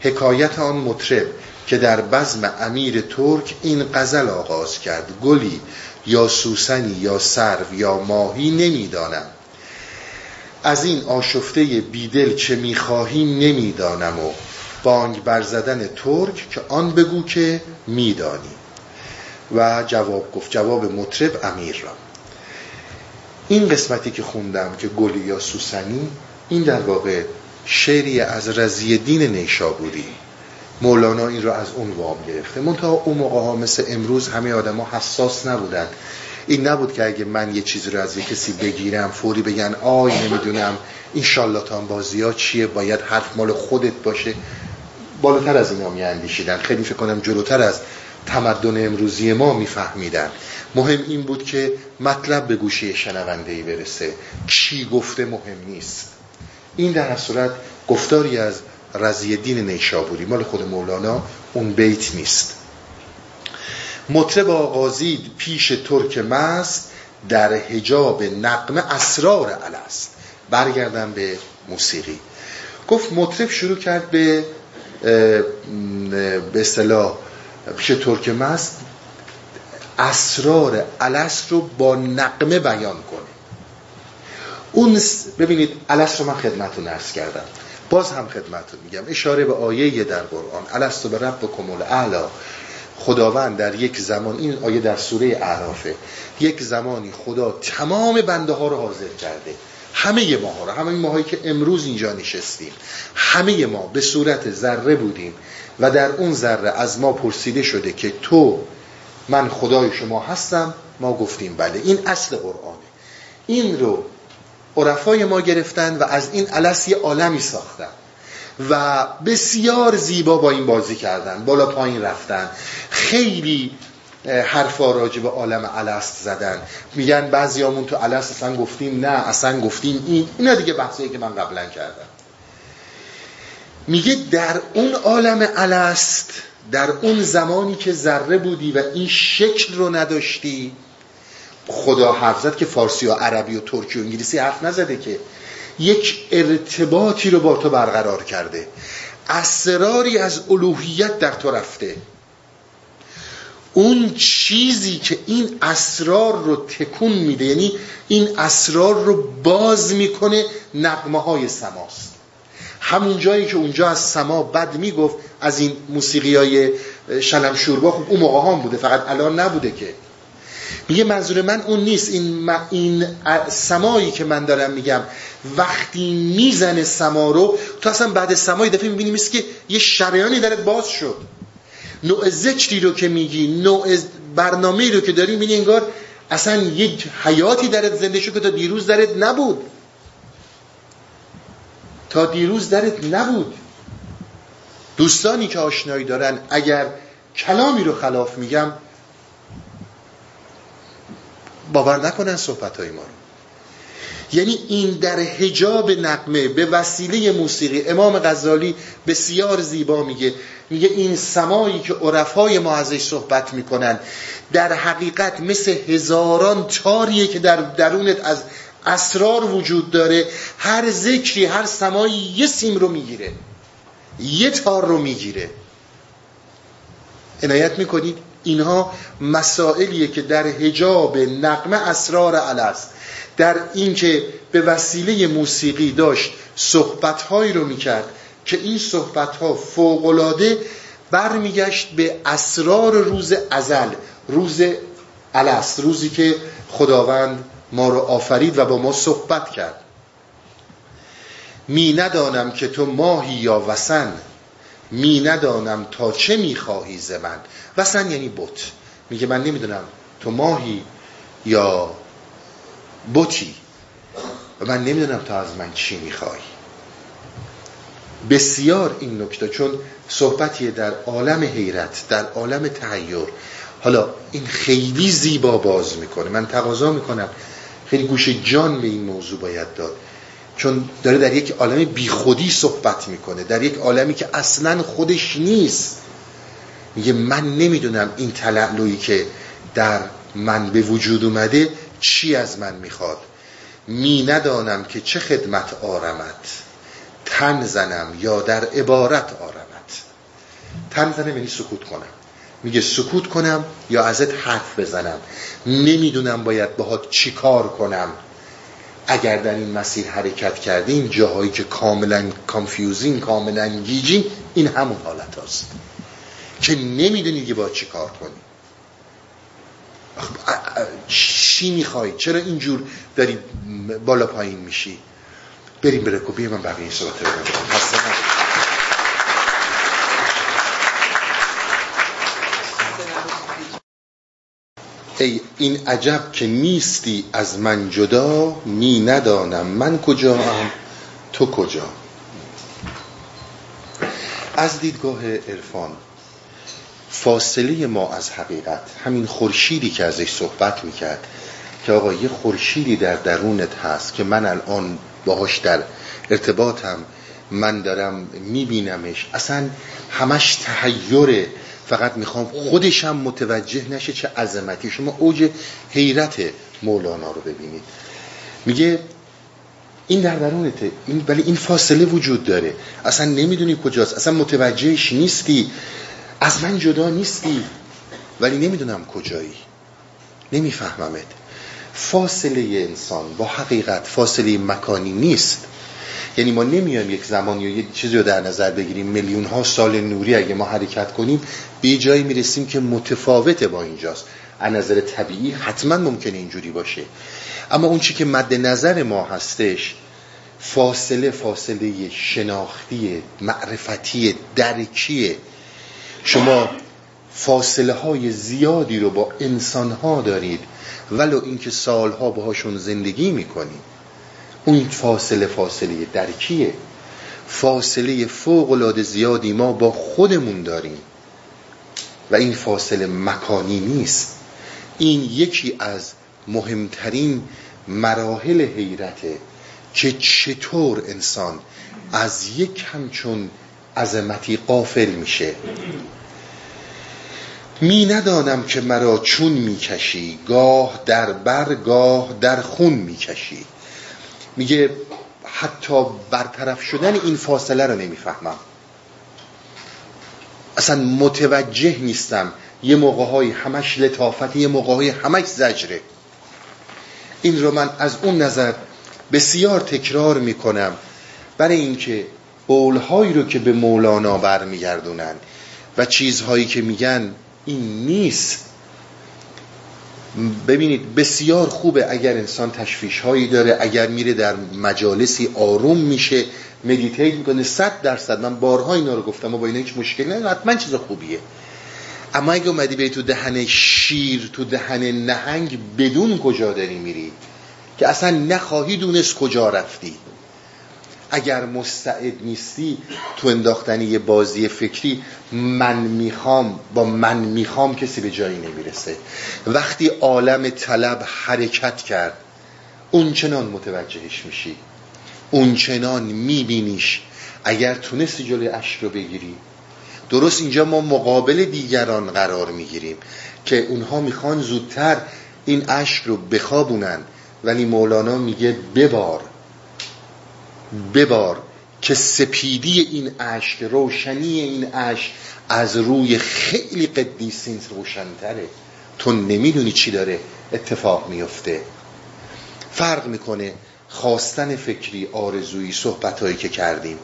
حکایت آن مطرب که در بزم امیر ترک این غزل آغاز کرد. گلی یا سوسنی یا سرو یا ماهی نمی‌دانم. از این آشفته بیدل چه می‌خواهی نمی‌دانم و بانگ برزدن ترک که آن بگو که میدانی. و جواب گفت جواب مطرب امیر را. این قسمتی که خوندم که گلی یا سوسنی این در واقع شعری از رزی دین نیشابوری. مولانا این رو از اون وام گرفته. منتها اون موقع ها مثل امروز همه آدم ها حساس نبودن. این نبود که اگه من یه چیزی رو از یه کسی بگیرم فوری بگن آی نمی‌دونم این شالاتان بازی ها چیه باید حرف مال خودت باشه. بالاتر از اینا می اندیشیدن خیلی فکر کنم جلوتر از تمدن امروزی ما میفهمیدن. مهم این بود که مطلب به گوشه شنونده برسه. چی گفته مهم نیست. این در صورت گفتاری از رضی دین نیشابوری مال خود مولانا اون بیت نیست. مطرب آغازید پیش ترک مست در حجاب نقم اسرار الست برگردم به موسیقی. گفت مطرب شروع کرد به به اصطلاح پیش ترک مست اسرار الست رو با نقمه بیان کنه. اون ببینید الست رو من خدمتون ارز کردم. باز هم خدمتون میگم. اشاره به آیه در قرآن. الست به رب کمول اعلا خداوند در یک زمان این آیه در سوره اعرافه یک زمانی خدا تمام بنده ها رو حاضر کرده. همه ما ها رو همه ماهایی که امروز اینجا نشستیم همه ما به صورت ذره بودیم و در اون ذره از ما پرسیده شده که تو من خدای شما هستم ما گفتیم بله. این اصل قرآنه. این رو عرفای ما گرفتن و از این علس یه عالمی ساختن و بسیار زیبا با این بازی کردن بالا پایین رفتن. خیلی حرفا راجع به عالم الست زدن. میگن بعضیامون تو الست اصلا گفتیم نه اصلا گفتیم این اینا دیگه بحثایی که من قبلا کردم. میگه در اون عالم الست در اون زمانی که ذره بودی و این شکل رو نداشتی خدا حرف که فارسی و عربی و ترکی و انگلیسی حرف نزده که یک ارتباطی رو با تو برقرار کرده. اسراری از الوهیت در تو رفته. اون چیزی که این اسرار رو تکون میده یعنی این اسرار رو باز می‌کنه نقمه های سماست. همون جایی که اونجا از سما بد می‌گفت از این موسیقی های شلم شوربا خب اون موقع هم بوده فقط الان نبوده که. میگه منظور من اون نیست. این, این سمایی که من دارم میگم وقتی می‌زنه سما رو تو اصلا بعد سمای دفعه می‌بینی که یه شریانی درت باز شد. نوع ذکری رو که میگی نوع برنامه رو که داری میگی انگار اصلا یک حیاتی درت زنده شد که تا دیروز درت نبود. تا دیروز درت نبود. دوستانی که آشنایی دارن اگر کلامی رو خلاف میگم باور نکنن صحبت های ما رو. یعنی این در حجاب نقمه به وسیله موسیقی. امام غزالی بسیار زیبا میگه. میگه این سمایی که عرفای ما ازش صحبت می‌کنن در حقیقت مثل هزاران تاریه که در درونت از اسرار وجود داره هر ذکری هر سمایی یه سیم رو می‌گیره. یه تار رو می‌گیره. عنایت می‌کنید؟ اینها مسائلیه که در حجاب نقمه اسرار است. در اینکه به وسیله موسیقی داشت صحبتهایی رو می‌کرد که این صحبتها فوقلاده برمیگشت به اسرار روز ازل روز الست روزی که خداوند ما رو آفرید و با ما صحبت کرد. می ندانم که تو ماهی یا وسن می ندانم تا چه می خواهی ز من. وسن یعنی بت. میگه من نمی‌دونم تو ماهی یا بوتی و من نمی‌دونم تا از من چی می‌خوای. بسیار این نکته چون صحبتی در عالم حیرت در عالم تحیر. حالا این خیلی زیبا باز می‌کنه. من تقاضا می‌کنم. خیلی گوش جان به این موضوع باید داد. چون داره در یک عالم بیخودی صحبت می‌کنه در یک عالمی که اصلا خودش نیست. میگه من نمی‌دونم این تلعلوی که در من به وجود اومده چی از من می‌خواد؟ می ندانم که چه خدمت آرمت. تن زنم یا در عبارت آرمت. تن زنم یعنی سکوت کنم. میگه سکوت کنم یا ازت حرف بزنم. نمی‌دونم باید باهات چی کار کنم. اگر در این مسیر حرکت کردیم جاهایی که کاملا کانفیوزین کاملا گیجین این همون حالت هست که نمی‌دونی که با چی کار کنی. چی می‌خوای؟ چرا اینجور داری بالا پایین میشی؟ بریم به رکوبی من بقیه این صحبت رو ای این عجب که نیستی از من جدا می ندانم من کجا هم تو کجا. از دیدگاه عرفان فاصله ما از حقیقت همین خورشیدی که ازش صحبت می‌کرد که آقا یه خورشیدی در درونت هست که من الان باهاش در ارتباطم من دارم میبینمش. اصلا همش تحیره. فقط می‌خوام خودشم متوجه نشه چه عظمتی. شما اوج حیرت مولانا رو ببینید. میگه این در درونته. این ولی این فاصله وجود داره. اصلا نمی‌دونی کجاست. اصلا متوجهش نیستی. از من جدا نیستی. ولی نمی‌دونم کجایی. نمیفهممت. فاصله انسان با حقیقت فاصله مکانی نیست. یعنی ما نمیایم یک زمان یا یک چیزی رو در نظر بگیریم. میلیون ها سال نوری اگه ما حرکت کنیم به جایی می‌رسیم که متفاوته با اینجاست. از نظر طبیعی حتما ممکنه اینجوری باشه. اما اون چی که مد نظر ما هستش فاصله فاصله شناختی معرفتی درکیه شما فاصله های زیادی رو با انسان ها دارید ولو اینکه سالها باهاشون زندگی می‌کنید. اون فاصله فاصله درکیه. فاصله فوق العاده زیادی ما با خودمون داریم. و این فاصله مکانی نیست. این یکی از مهمترین مراحل حیرته که چطور انسان از یک همچون عظمتی قافل میشه. می ندانم که مرا چون می‌کشی گاه در بر گاه در خون می‌کشی. میگه حتی برطرف شدن این فاصله رو نمی‌فهمم. اصلا متوجه نیستم یه موقع های همش لطافت یه موقع های همش زجره. این رو من از اون نظر بسیار تکرار می‌کنم. برای اینکه قولهایی رو که به مولانا برمیگردونن و چیزهایی که میگن این نیست. ببینید بسیار خوبه اگر انسان تشویش هایی داره اگر میره در مجالسی آروم میشه مدیتیت می‌کنه صد درصد. من بارها اینا رو گفتم و با اینا هیچ مشکلی نداره حتما چیز خوبیه. اما اگه اومدی به تو دهن شیر تو دهن نهنگ بدون کجا داری میری؟ که اصلا نخواهی دونست کجا رفتی. اگر مستعد نیستی تو انداختن یه بازی فکری من می‌خوام با من می‌خوام کسی به جایی نمی‌رسه. وقتی عالم طلب حرکت کرد اون چنان متوجهش میشی. اون چنان میبینیش. اگر تونستی جلوی اشک رو بگیری درست اینجا ما مقابل دیگران قرار می‌گیریم که اونها می‌خوان زودتر این اشک رو بخوابونن. ولی مولانا میگه ببار. ببار که سپیدی این اشک روشنی این اشک از روی خیلی قدیسین روشنتره. تو نمی‌دونی چی داره اتفاق میفته فرق می‌کنه خواستن فکری آرزویی صحبتهایی که کردیم.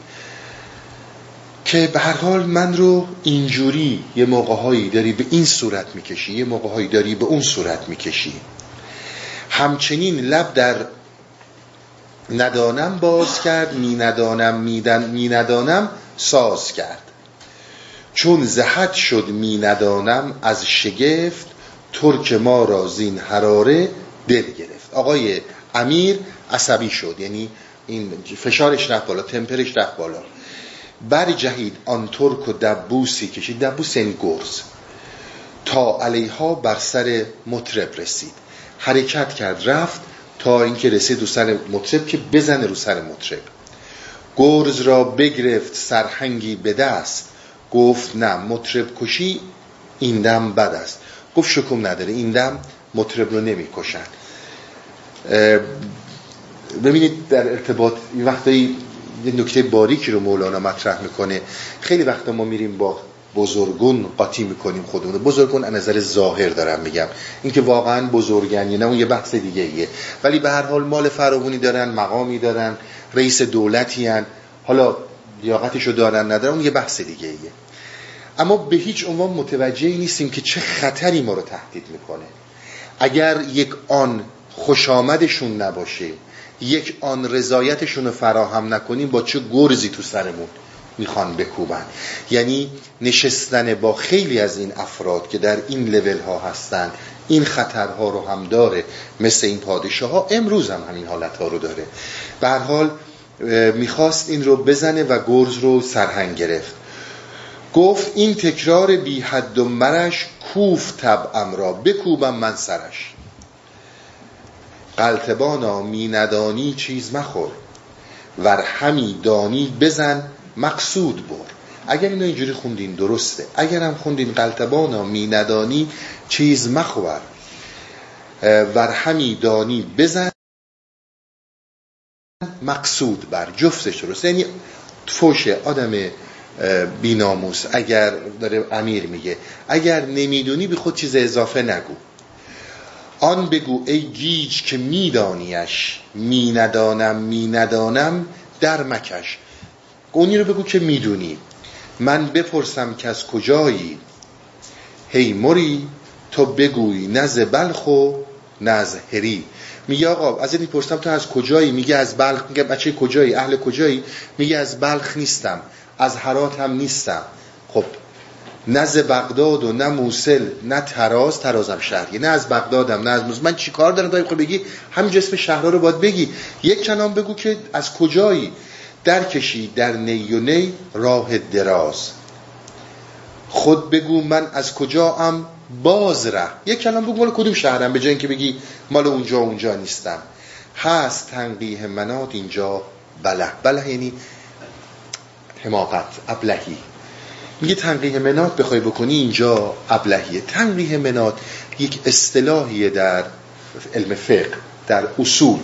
که به هر حال من رو اینجوری یه موقعهایی داری به این صورت می‌کشی یه موقعهایی داری به اون صورت می‌کشی. همچنین لب در ندانم باز کرد می ندانم می ندانم ساز کرد. چون زهد شد می ندانم از شگفت ترک ما را زین حراره دل گرفت. آقای امیر عصبی شد یعنی این فشارش رفت بالا تمپرش رفت بالا. بر جهید آن ترک و دبوسی کشید. دبوس یعنی گرز. تا علیها بر سر مطرب رسید. حرکت کرد رفت. تا اینکه رسید رو سر مطرب که بزنه رو سر مطرب. گرز را بگرفت سرهنگی به دست. گفت نه مطرب کشی این دم بد است. گفت شکم نداره این دم مطرب رو نمی کشن ببینید در ارتباط این وقتایی نکته باریکی رو مولانا مطرح می‌کنه. خیلی وقتا ما میریم با بزرگون قاطی می‌کنیم خودمون بزرگون از نظر ظاهر دارم میگم. اینکه واقعا بزرگن نه اون یه بحث دیگه ایه. ولی به هر حال مال فراوونی دارن مقامی دارن رئیس دولتی هن. حالا لیاقتشو دارن ندارن اون یه بحث دیگه ایه. اما به هیچ عنوان متوجه نیستیم که چه خطری ما رو تهدید می‌کنه. اگر یک آن خوش آمدشون نباشه یک آن رضایتشون رو فراهم نکنیم با چه گرزی تو سرمون؟ می‌خوان بکوبن. یعنی نشستن با خیلی از این افراد که در این لول ها هستن این خطرها رو هم داره مثل این پادشاه ها امروز هم همین حالت ها رو داره. به هر حال می‌خواست این رو بزنه و گرز رو سرهنگ گرفت. گفت این تکرار بی حد و مرش کوف طبعم را بکوبم من سرش. قلتبانا می ندانی چیز مخور. ور همی دانی بزن مقصود بر اگر اینو اینجوری خوندین درسته. اگر هم خوندین قلتبانا می ندانی چیز مخور. ور همی دانی بزن مقصود بر. جفتش درسته. یعنی فوشه آدم بیناموس. اگر داره امیر میگه اگر نمی‌دونی به خود چیز اضافه نگو. آن بگو ای گیج که میدانیش می ندانم می ندانم در مکش اونی رو بگو که می‌دونی. من بپرسم که از کجایی؟ هی مری تو بگوی نز بلخ و نز هری. میگه آقا از این پرسم تو از کجایی؟ میگه از بلخ. میگه بچه کجایی؟ اهل کجایی؟ میگه از بلخ نیستم. از هرات هم نیستم. خب نه از بغداد و نه موسل نه تراز ترازم شهری نه از بغدادم نه از موسل من چی کار دارم؟ دارم بگی. همین جسم شهرها رو باید بگی. یک کلام بگو که از کجایی؟ در کشی در نی و نی راه دراز. خود بگو من از کجا هم باز ره. یک کلام بگو مال کدوم شهرم به جای اینکه بگی مال اونجا اونجا نیستم. هست تنقیه منات اینجا بله. بله یعنی حماقت ابلهی. میگه تنقیه منات بخوای بکنی اینجا ابلهیه. تنقیه منات یک اصطلاحیه در علم فقه در اصول.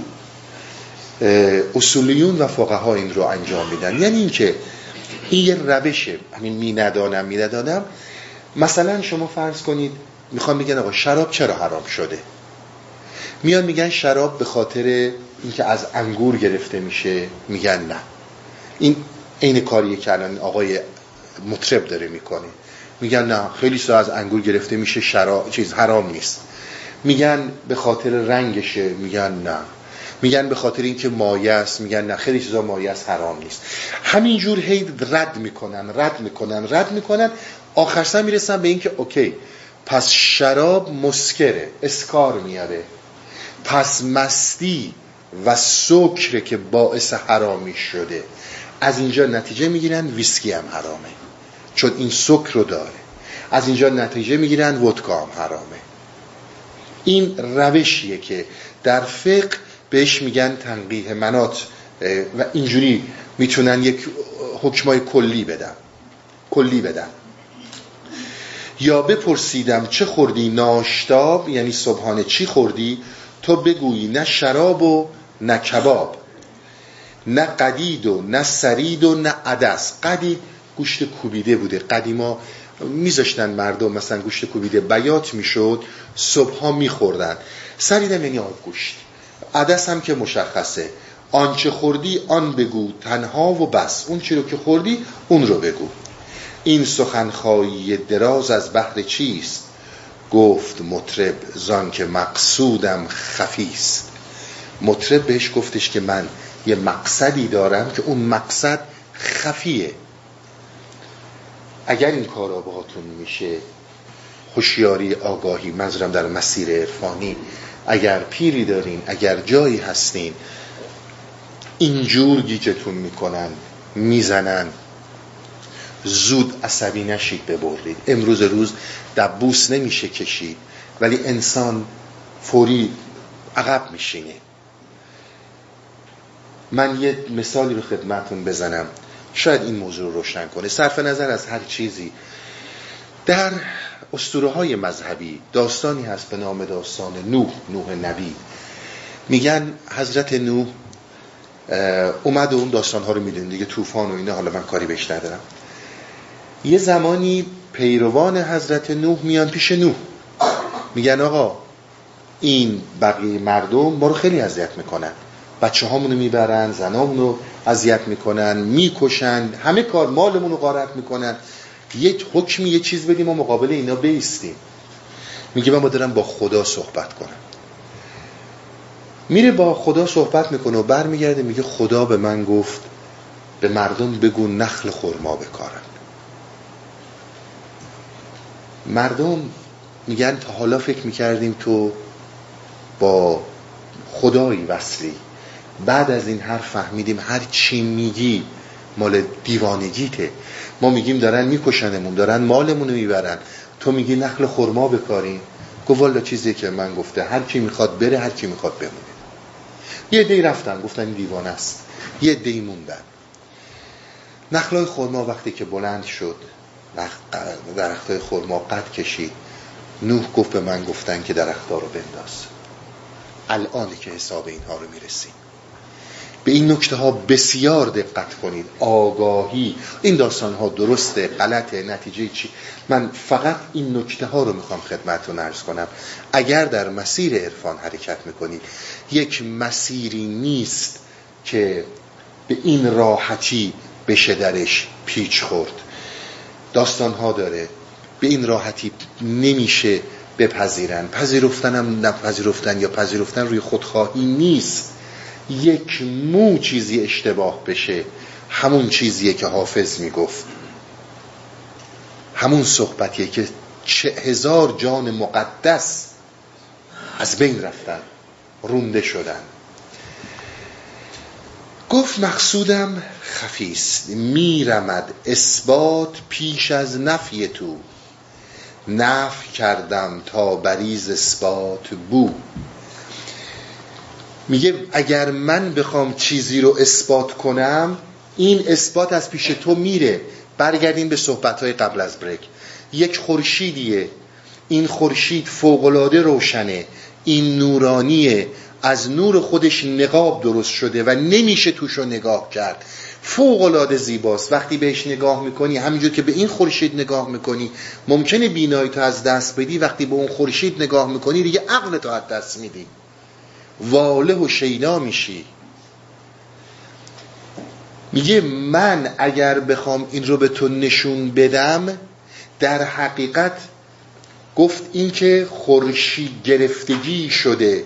اصولیون و فقها این رو انجام میدن. یعنی اینکه این یه روشه همین می ندانم می ندانم. مثلا شما فرض کنید می‌خوام میگن آقا شراب چرا حرام شده؟ میان میگن شراب به خاطر اینکه از انگور گرفته میشه میگن نه. این عین کاریه که الان آقای مطرب داره می‌کنه. میگن نه خیلی سا از انگور گرفته میشه شراب چیز حرام نیست. میگن به خاطر رنگشه میگن نه. میگن به خاطر اینکه مایه است میگن نه خیلی چیزا مایه است حرام نیست. همینجور هی رد می‌کنن رد می‌کنن رد می‌کنن. آخرسا می‌رسن به اینکه اوکی پس شراب مسکره اسکار میاره. پس مستی و سکره که باعث حرامی شده. از اینجا نتیجه می‌گیرن ویسکی هم حرامه. چون این سکر رو داره. از اینجا نتیجه می‌گیرن ودکا هم حرامه. این روشیه که در فقه بهش میگن تنقیه منات و اینجوری می‌تونن یک حکمای کلی بدن. کلی بدن. یا بپرسیدم چه خوردی؟ ناشتاب یعنی صبحانه چی خوردی؟ تو بگویی نه شراب و نه کباب. نه قدید و نه سرید و نه عدس. قدید گوشت کوبیده بوده. قدیما میذاشتن مردم مثلا گوشت کوبیده بیات می‌شد صبحها میخوردن. سریدم یعنی آب گوشت. عدس هم که مشخصه. آنچه خوردی آن بگو تنها و بس. اون چی رو که خوردی اون رو بگو. این سخنخواهی دراز از بحر چیست؟ گفت مطرب زان که مقصودم خفیست. مطرب بهش گفتش که من یه مقصدی دارم که اون مقصد خفیه. اگر این کارا باهاتون میشه هوشیاری آگاهی منظورم در مسیر عرفانی اگر پیری دارین اگر جایی هستین اینجور گیجتون می‌کنن می‌زنن. زود عصبی نشید ببرید امروز روز دبوس نمیشه کشید ولی انسان فوری عقب میشینه. من یه مثالی رو خدمتون بزنم. شاید این موضوع رو روشن کنه. صرف نظر از هر چیزی در اسطوره های مذهبی داستانی هست به نام داستان نوح نوح نبی. میگن حضرت نوح اومد و اون داستان ها رو می‌دونید دیگه طوفان و اینا. حالا من کاری بهش ندارم. یه زمانی پیروان حضرت نوح میان پیش نوح. میگن آقا این بقیه مردم ما رو خیلی اذیت می‌کنن. بچه هامونو می‌برن زنامونو اذیت می‌کنن می‌کشن همه کار مالمون رو غارت می‌کنن. یه حکمی یه چیز بدیم و مقابل اینا بیستیم. میگه من با دارم با خدا صحبت کنم. میره با خدا صحبت می‌کنه و برمیگرده میگه خدا به من گفت به مردم بگو نخل خورما بکارن. مردم میگن تا حالا فکر می‌کردیم تو با خدایی وصلی. بعد از این حرف فهمیدیم هر چی میگی مال دیوانگیته. ما میگیم دارن میکشنمون دارن مالمون رو می‌برن. تو میگی نخل خورما بکاریم. گفت والا چیزی که من گفته هر کی می‌خواد بره هر کی می‌خواد بمونه. یه دی رفتن گفتن این دیوانه است. یه دی موندن. نخلای خورما وقتی که بلند شد درختای خورما قد کشید. نوح گفت به من گفتن که درختها رو بنداز. الان که حساب اینها رو می‌رسیم. به این نکته ها بسیار دقت کنید. آگاهی. این داستان ها درسته غلطه. نتیجه چی؟ من فقط این نکته ها رو می‌خوام خدمتتون ارز کنم. اگر در مسیر عرفان حرکت می‌کنید یک مسیری نیست که به این راحتی بشه درش پیچ خورد. داستان ها داره. به این راحتی نمیشه بپذیرن. پذیرفتنم نپذیرفتن یا پذیرفتن روی خودخواهی نیست. یک مو چیزی اشتباه بشه همون چیزیه که حافظ می‌گفت. همون صحبتیه که چه هزار جان مقدس از بین رفتن رونده شدن. گفت مقصودم خفیست میرمد اثبات پیش از نفی تو. نفی کردم تا بریز اثبات بو. میگه اگر من بخوام چیزی رو اثبات کنم این اثبات از پیش تو میره. برگردیم به صحبت قبل از بریک. یک خورشیدیه. این خورشید فوقالعاده روشنه. این نورانیه. از نور خودش نقاب درست شده و نمیشه توش رو نگاه کرد. فوق زیباست. وقتی بهش نگاه می‌کنی همینجور که به این خورشید نگاه می‌کنی ممکنه بینایی تو از دست بدی. وقتی به اون خورشید نگاه می‌کنی دیگه عقل تو از دست میدی. واله و شینا میشی. میگه من اگر بخوام این رو به تو نشون بدم در حقیقت گفت این که خورشید گرفتگی شده.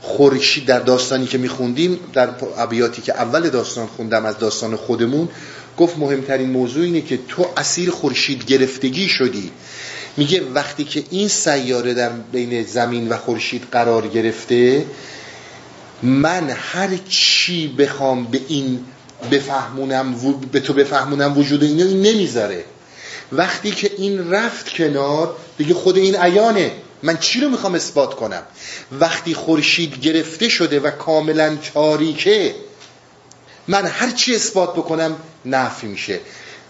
خورشید در داستانی که میخوندیم در ابیاتی که اول داستان خوندم از داستان خودمون گفت مهمترین موضوع اینه که تو اسیر خورشید گرفتگی شدی. میگه وقتی که این سیاره در بین زمین و خورشید قرار گرفته من هر چی بخوام به این بفهمونم به تو بفهمونم وجود اینو این نمی‌ذاره. وقتی که این رفت کنار دیگه خود این عیانه. من چی رو می‌خوام اثبات کنم؟ وقتی خورشید گرفته شده و کاملا تاریکه من هر چی اثبات بکنم نفی میشه.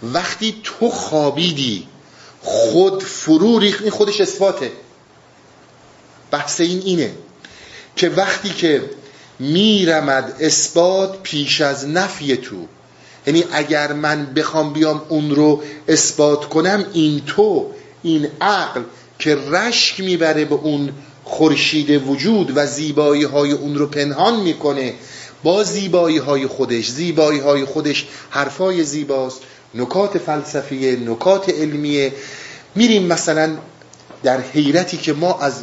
وقتی تو خوابیدی خود فرو ریخت. این خودش اثباته. بحث این اینه که وقتی که میرمد اثبات پیش از نفی تو. یعنی اگر من بخوام بیام اون رو اثبات کنم این تو این عقل که رشک می‌بره به اون خورشید وجود و زیبایی های اون رو پنهان می‌کنه. با زیبایی های خودش زیبایی های خودش حرفای زیباست نکات فلسفیه نکات علمیه. میریم مثلا در حیرتی که ما از,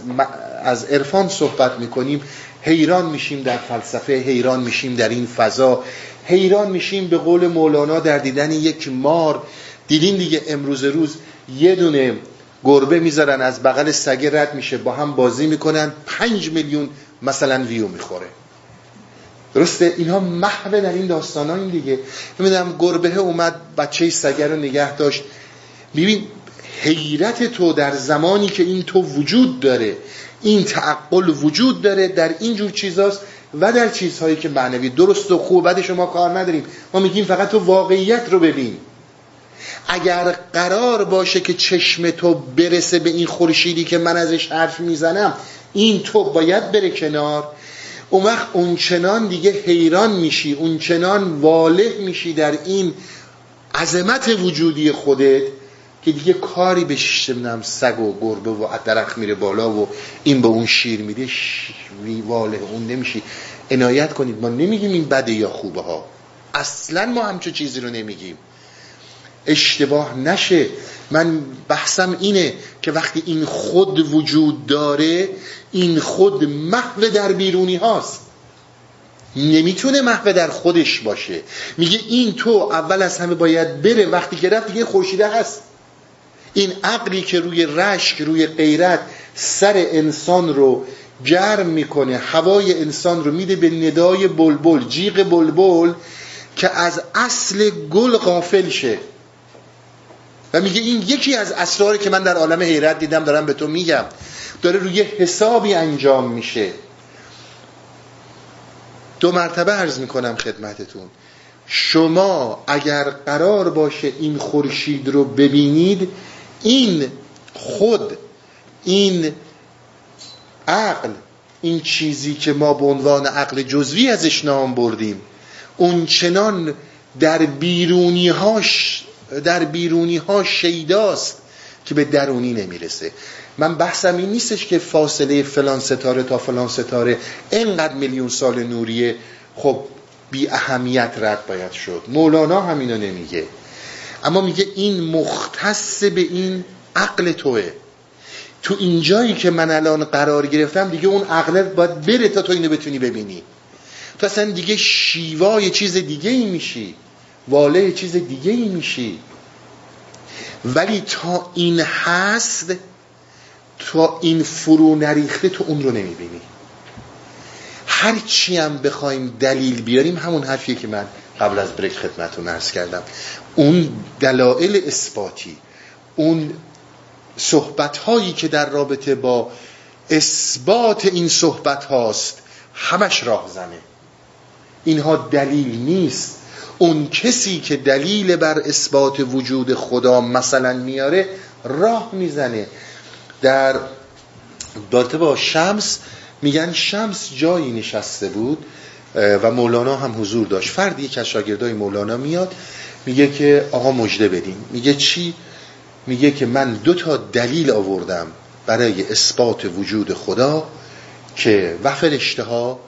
از عرفان صحبت می‌کنیم. حیران میشیم در فلسفه حیران میشیم در این فضا حیران میشیم به قول مولانا در دیدن یک مار. دیدین دیگه امروز روز یه دونه گربه می‌ذارن از بغل سگه رد میشه با هم بازی می‌کنن پنج میلیون مثلا ویو می‌خوره. درسته؟ اینها محو در این داستان ها این دیگه. نمی‌دونم گربه اومد بچه سگه رو نگه داشت. ببین حیرت تو در زمانی که این تو وجود داره. این تعقل وجود داره در این جور چیزاست و در چیزهایی که معنوی درست و خوب بعد شما کار نداریم. ما میگیم فقط تو واقعیت رو ببین. اگر قرار باشه که چشم تو برسه به این خورشیدی که من ازش حرف می‌زنم این تو باید بره کنار. اون وقت اون چنان دیگه حیران میشی اون چنان واله میشی در این عظمت وجودی خودت که دیگه کاری به نمی‌دونم سگ و گربه و درخت میره بالا و این به اون شیر میده واله اون نمیشی. عنایت کنید. ما نمیگیم این بده یا خوبه ها. اصلا ما همچون چیزی رو نمیگیم. اشتباه نشه. من بحثم اینه که وقتی این خود وجود داره این خود محو در بیرونی هاست. نمی‌تونه محو در خودش باشه. میگه این تو اول از همه باید بره. وقتی که رفت دیگه خورشیده هست. این عقلی که روی رشک روی غیرت سر انسان رو گرم می‌کنه هوای انسان رو میده به ندای بلبل جیغ بلبل که از اصل گل غافل شه. و میگه این یکی از اسراری که من در عالم حیرت دیدم دارم به تو میگم. داره روی حسابی انجام میشه. دو مرتبه عرض می‌کنم خدمتتون. شما اگر قرار باشه این خورشید رو ببینید این خود این عقل این چیزی که ما به عنوان عقل جزوی ازش نام بردیم اون چنان در بیرونی هاش در بیرونی ها شیداست که به درونی نمی‌رسه. من بحثم این نیستش که فاصله فلان ستاره تا فلان ستاره اینقدر میلیون سال نوریه. خب بی اهمیت رد باید شد. مولانا همینو نمیگه. اما میگه این مختص به این عقل توه. تو اینجایی که من الان قرار گرفتم دیگه اون عقلت باید بره تا تو اینو بتونی ببینی. تو اصلا دیگه شیوای چیز دیگه ای میشی. واله چیز دیگه ای میشی. ولی تا این هست تا این فرو نریخته تو اون رو نمی‌بینی. هر چی هم بخوایم دلیل بیاریم همون حرفیه که من قبل از بریک خدمتون ارز کردم. اون دلایل اثباتی اون صحبت هایی که در رابطه با اثبات این صحبت هاست همش راه زنه. اینها دلیل نیست. اون کسی که دلیل بر اثبات وجود خدا مثلا میاره راه می‌زنه. در رابطه با شمس میگن شمس جایی نشسته بود و مولانا هم حضور داشت. فردی که از شاگردای مولانا میاد میگه که آقا مجده بدین. میگه چی؟ میگه که من دو تا دلیل آوردم برای اثبات وجود خدا که و اشتها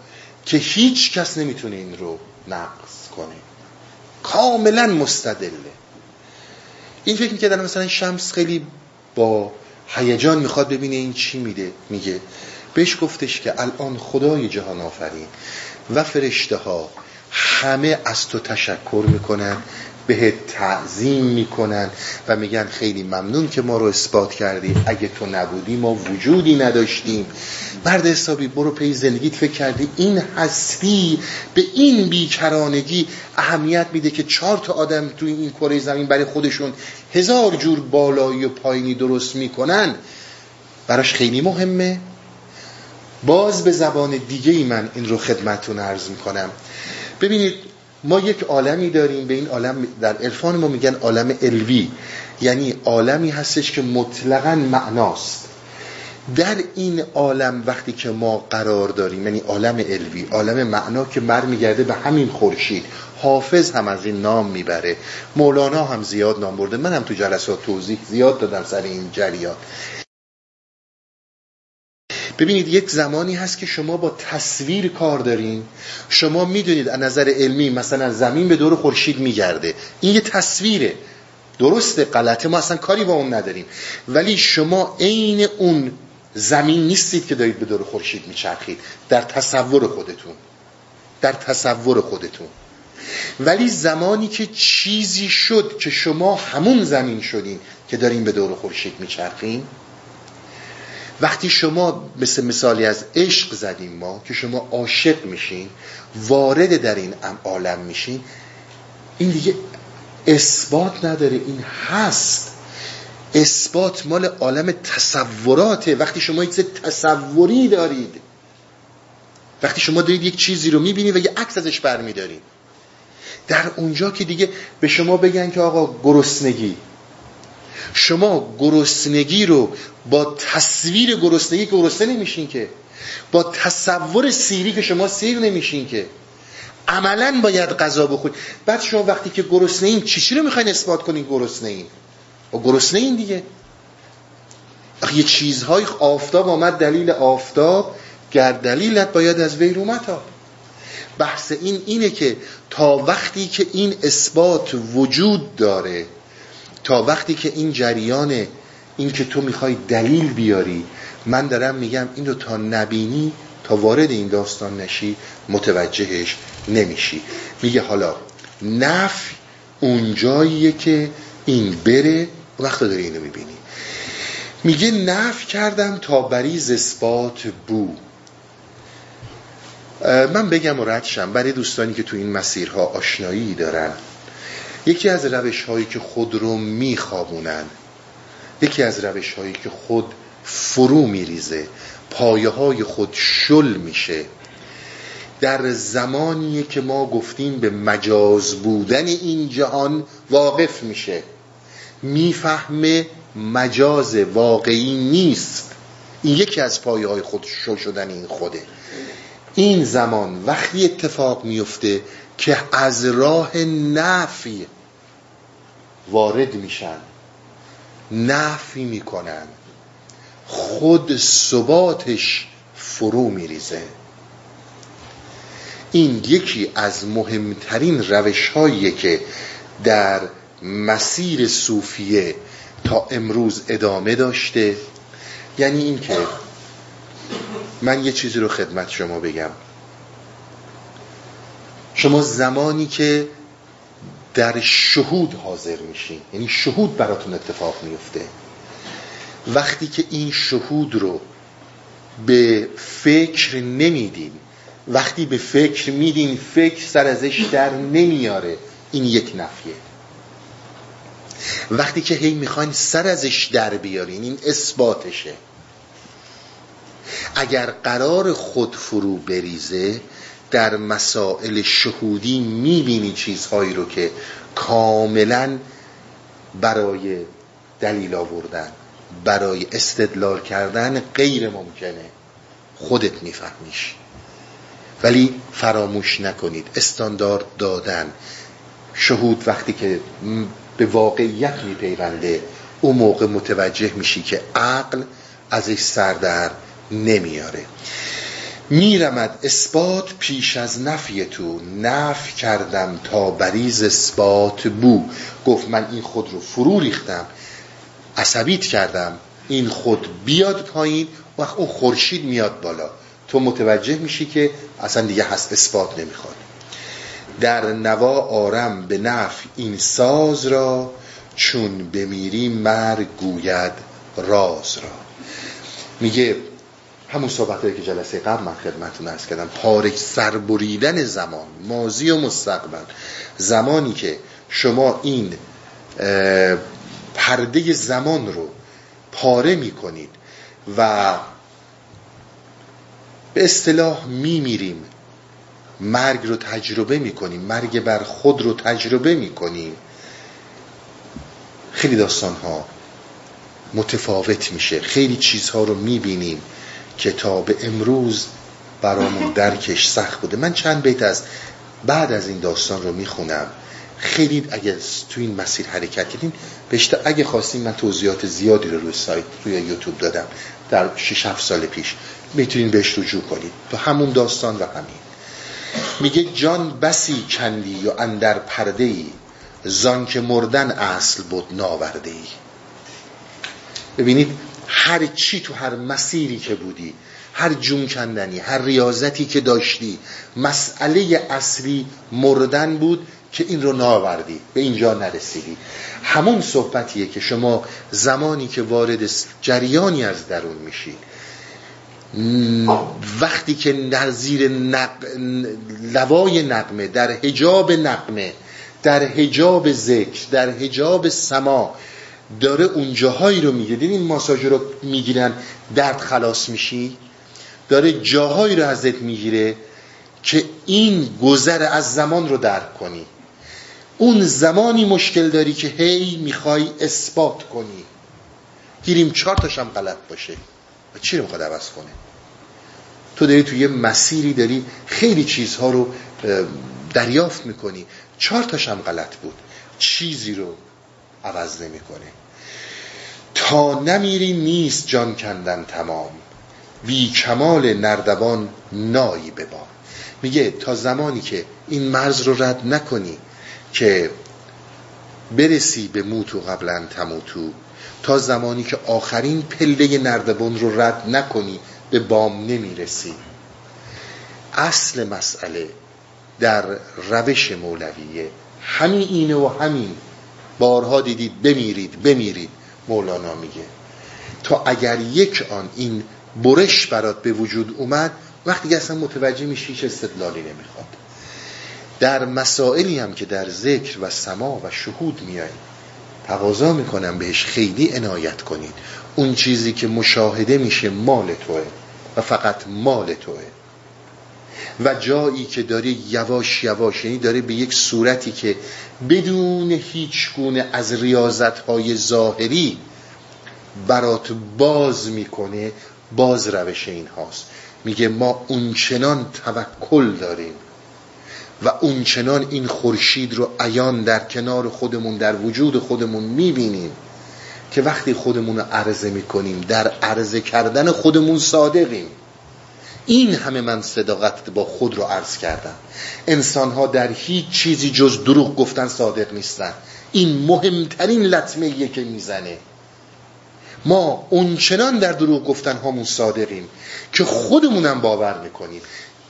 که هیچ کس نمی‌تونه این رو نقص کنه. کاملا مستدله. این فکر می‌کردن مثلا شمس خیلی با هیجان می‌خواد ببینه این چی میده. میگه بهش گفتش که الان خدای جهان آفرین. و فرشته ها همه از تو تشکر می‌کنن به تعظیم می‌کنن و میگن خیلی ممنون که ما رو اثبات کردی. اگه تو نبودی ما وجودی نداشتیم. مرد حسابی برو پی زندگیت. فکر کردی این هستی به این بیکرانگی اهمیت میده که چهار تا آدم توی این کره زمین برای خودشون هزار جور بالایی و پایینی درست می‌کنن. براش خیلی مهمه. باز به زبان دیگه ای من این رو خدمتون عرض می‌کنم. ببینید ما یک عالمی داریم به این عالم در عرفان ما میگن عالم الوی یعنی عالمی هستش که مطلقا معناست. در این عالم وقتی که ما قرار داریم یعنی عالم الوی عالم معنا که مر میگرده به همین خورشید حافظ هم از این نام می‌بره. مولانا هم زیاد نام برده. من هم تو جلسات توضیح زیاد دادم سر این جریان. ببینید یک زمانی هست که شما با تصویر کار دارین. شما می‌دونید از نظر علمی مثلا زمین به دور خورشید میگرده. این یه تصویره. درسته غلطه. ما اصلا کاری با اون نداریم. ولی شما عین اون زمین نیستید که دارید به دور خورشید میچرخید. در تصور خودتون. در تصور خودتون. ولی زمانی که چیزی شد که شما همون زمین شدین که دارین به دور خورشید میچرخین وقتی شما مثل مثالی از عشق زدیم ما که شما عاشق میشین وارد در این عالم میشین این دیگه اثبات نداره این هست. اثبات مال عالم تصوراته. وقتی شما یک تصوری دارید وقتی شما دارید یک چیزی رو می‌بینید و یه عکس ازش برمیدارید در اونجا که دیگه به شما بگن که آقا گرسنگی. شما گرسنگی رو با تصویر گرسنگی که گرسنه نمیشین که با تصور سیری که شما سیر نمیشین که. عملا باید غذا بخورید. بعد شما وقتی که گرسنه این چی رو می‌خواین اثبات کنین گرسنه این؟ و گرسنه این دیگه. یه چیزهای آفتاب آمد دلیل آفتاب گر دلیلت باید از وی ها بحث این اینه که تا وقتی که این اثبات وجود داره تا وقتی که این جریان این که تو می‌خوای دلیل بیاری من دارم میگم این رو تا نبینی تا وارد این داستان نشی متوجهش نمیشی. میگه حالا نفی اونجاییه که این بره وقت داری اینو می‌بینی. میگه نف کردم تا بریز اثبات بو. من بگم و ردشم برای دوستانی که تو این مسیرها آشنایی دارن یکی از روش هایی که خود رو میخوابونن یکی از روش هایی که خود فرو میریزه پایه های خود شل میشه. در زمانی که ما گفتیم به مجاز بودن این جهان واقف میشه. می‌فهمه مجاز واقعی نیست. این یکی از پایه های خود شل شدن این خوده. این زمان وقتی اتفاق میفته که از راه نفی وارد میشن. نفی می‌کنن. خود ثباتش فرو میریزه. این یکی از مهمترین روش که در مسیر صوفیه تا امروز ادامه داشته. یعنی اینکه من یه چیزی رو خدمت شما بگم. شما زمانی که در شهود حاضر میشین یعنی شهود براتون اتفاق میفته. وقتی که این شهود رو به فکر نمیدین وقتی به فکر میدین فکر سر ازش در نمیاره. این یک نفیه. وقتی که هی می‌خواین سر ازش در بیارین این اثباتشه. اگر قرار خود فرو بریزه در مسائل شهودی می‌بینی چیزهایی رو که کاملا برای دلیل آوردن برای استدلال کردن غیر ممکنه. خودت میفهمیش. ولی فراموش نکنید. استاندارد دادن. شهود وقتی که به واقعیت میپیونده اون موقع متوجه میشی که عقل ازش سردر نمیاره میرمد اثبات پیش از نفی تو. نف کردم تا بریز اثبات بو. گفت من این خود رو فرو ریختم. عصبیت کردم. این خود بیاد پایین. وقت اون خورشید میاد بالا. تو متوجه میشی که اصلا دیگه هست اثبات نمی‌خواد. در نوا آرم به نفع این ساز را چون بمیری مرگ گوید راز را. میگه همون صحبت که جلسه قبل من خدمتون ارز کردم. پارک سربریدن زمان مازی و مستقبل. زمانی که شما این پرده زمان رو پاره می‌کنید و به اصطلاح میمیریم. مرگ رو تجربه می‌کنیم مرگ بر خود رو تجربه می‌کنیم. خیلی داستان ها متفاوت میشه. خیلی چیزها رو می‌بینیم. که تا به امروز برامون درکش سخت بوده. من چند بیت از بعد از این داستان رو می‌خونم. خیلی اگه تو این مسیر حرکت کردین بهشته اگه خواستین من توضیحات زیادی رو روی سایت روی یوتیوب دادم در 6 7 سال پیش. می‌تونین بهش رجوع کنید. تو همون داستان و همین. میگه جان بسی کندی و اندر پرده ای زان که مردن اصل بود ناورده ای ببینید هر چی تو هر مسیری که بودی هر جون کندنی هر ریاضتی که داشتی مسئله اصلی مردن بود که این رو ناوردی به اینجا نرسیدی. همون صحبتیه که شما زمانی که وارد جریانی از درون میشید وقتی که در زیر نق... لوای نقمه در هجاب نقمه در هجاب ذکر در هجاب سما داره اون جاهایی رو میگه. این ماساژ رو می‌گیرن درد خلاص میشی؟ داره جاهایی رو ازت می‌گیره که این گذر از زمان رو درک کنی. اون زمانی مشکل داری که هی می‌خوای اثبات کنی. گیریم چهار تاشم غلط باشه. و چی رو می‌خواد عوض کنه؟ تو داری تو یه مسیری داری خیلی چیزها رو دریافت می‌کنی. چهار تاشم غلط بود. چیزی رو عوض نمی‌کنه. تا نمیری نیست جان کندن تمام. وی کمال نردبان نایی ببا میگه تا زمانی که این مرز رو رد نکنی که برسی به موتو قبلا تموتو تا زمانی که آخرین پله نردبان رو رد نکنی به بام نمی‌رسی. اصل مسئله در روش مولویه همین اینه و همین. بارها دیدید بمیرید بمیرید. مولانا میگه. تا اگر یک آن این برش برات به وجود اومد وقتی اصلا متوجه میشی هیچ استدلالی نمی‌خواد. در مسائلی هم که در ذکر و سما و شهود میایید تقاضا می‌کنم بهش خیلی عنایت کنید. اون چیزی که مشاهده میشه مال توه و فقط مال توه. و جایی که داره یواش یواش یعنی داره به یک صورتی که بدون هیچ گونه از ریاضت ظاهری برات باز می‌کنه باز روش این هاست. میگه ما اونچنان توکل داریم و اونچنان این خورشید رو عیان در کنار خودمون در وجود خودمون می‌بینیم که وقتی خودمون رو عرضه می‌کنیم در عرضه کردن خودمون صادقیم. این همه من صداقت با خود رو عرض کردم. انسان ها در هیچ چیزی جز دروغ گفتن صادق نیستن. این مهمترین لطمه که می‌زنه. ما اونچنان در دروغ گفتن هامون صادقیم که خودمونم باور می‌کنیم.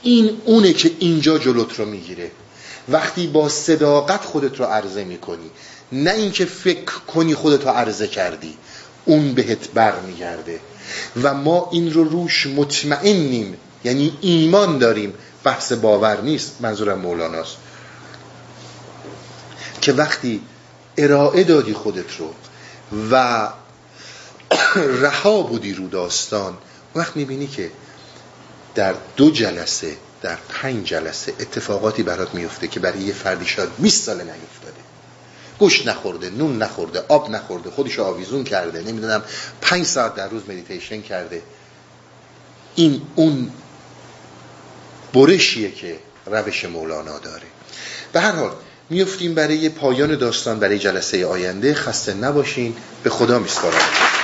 این اونه که اینجا جلوت رو می‌گیره. وقتی با صداقت خودت رو عرضه می‌کنی نه اینکه فکر کنی خودت رو عرضه کردی اون بهت بر میگرده و ما این رو روش مطمئنیم. یعنی ایمان داریم. بحث باور نیست. منظورم مولاناست. که وقتی ارائه دادی خودت رو و (coughs) رها بودی رو داستان وقت می‌بینی که در دو جلسه در پنج جلسه اتفاقاتی برات میفته که برای یه فردی شاید 20 ساله نیفتاده گوش نخورده نون نخورده آب نخورده خودش آویزون کرده نمی‌دونم پنج ساعت در روز مدیتیشن کرده. این اون برشیه که روش مولانا داره. به هر حال میفتیم برای پایان داستان برای جلسه آینده. خسته نباشین. به خدا میسپارم.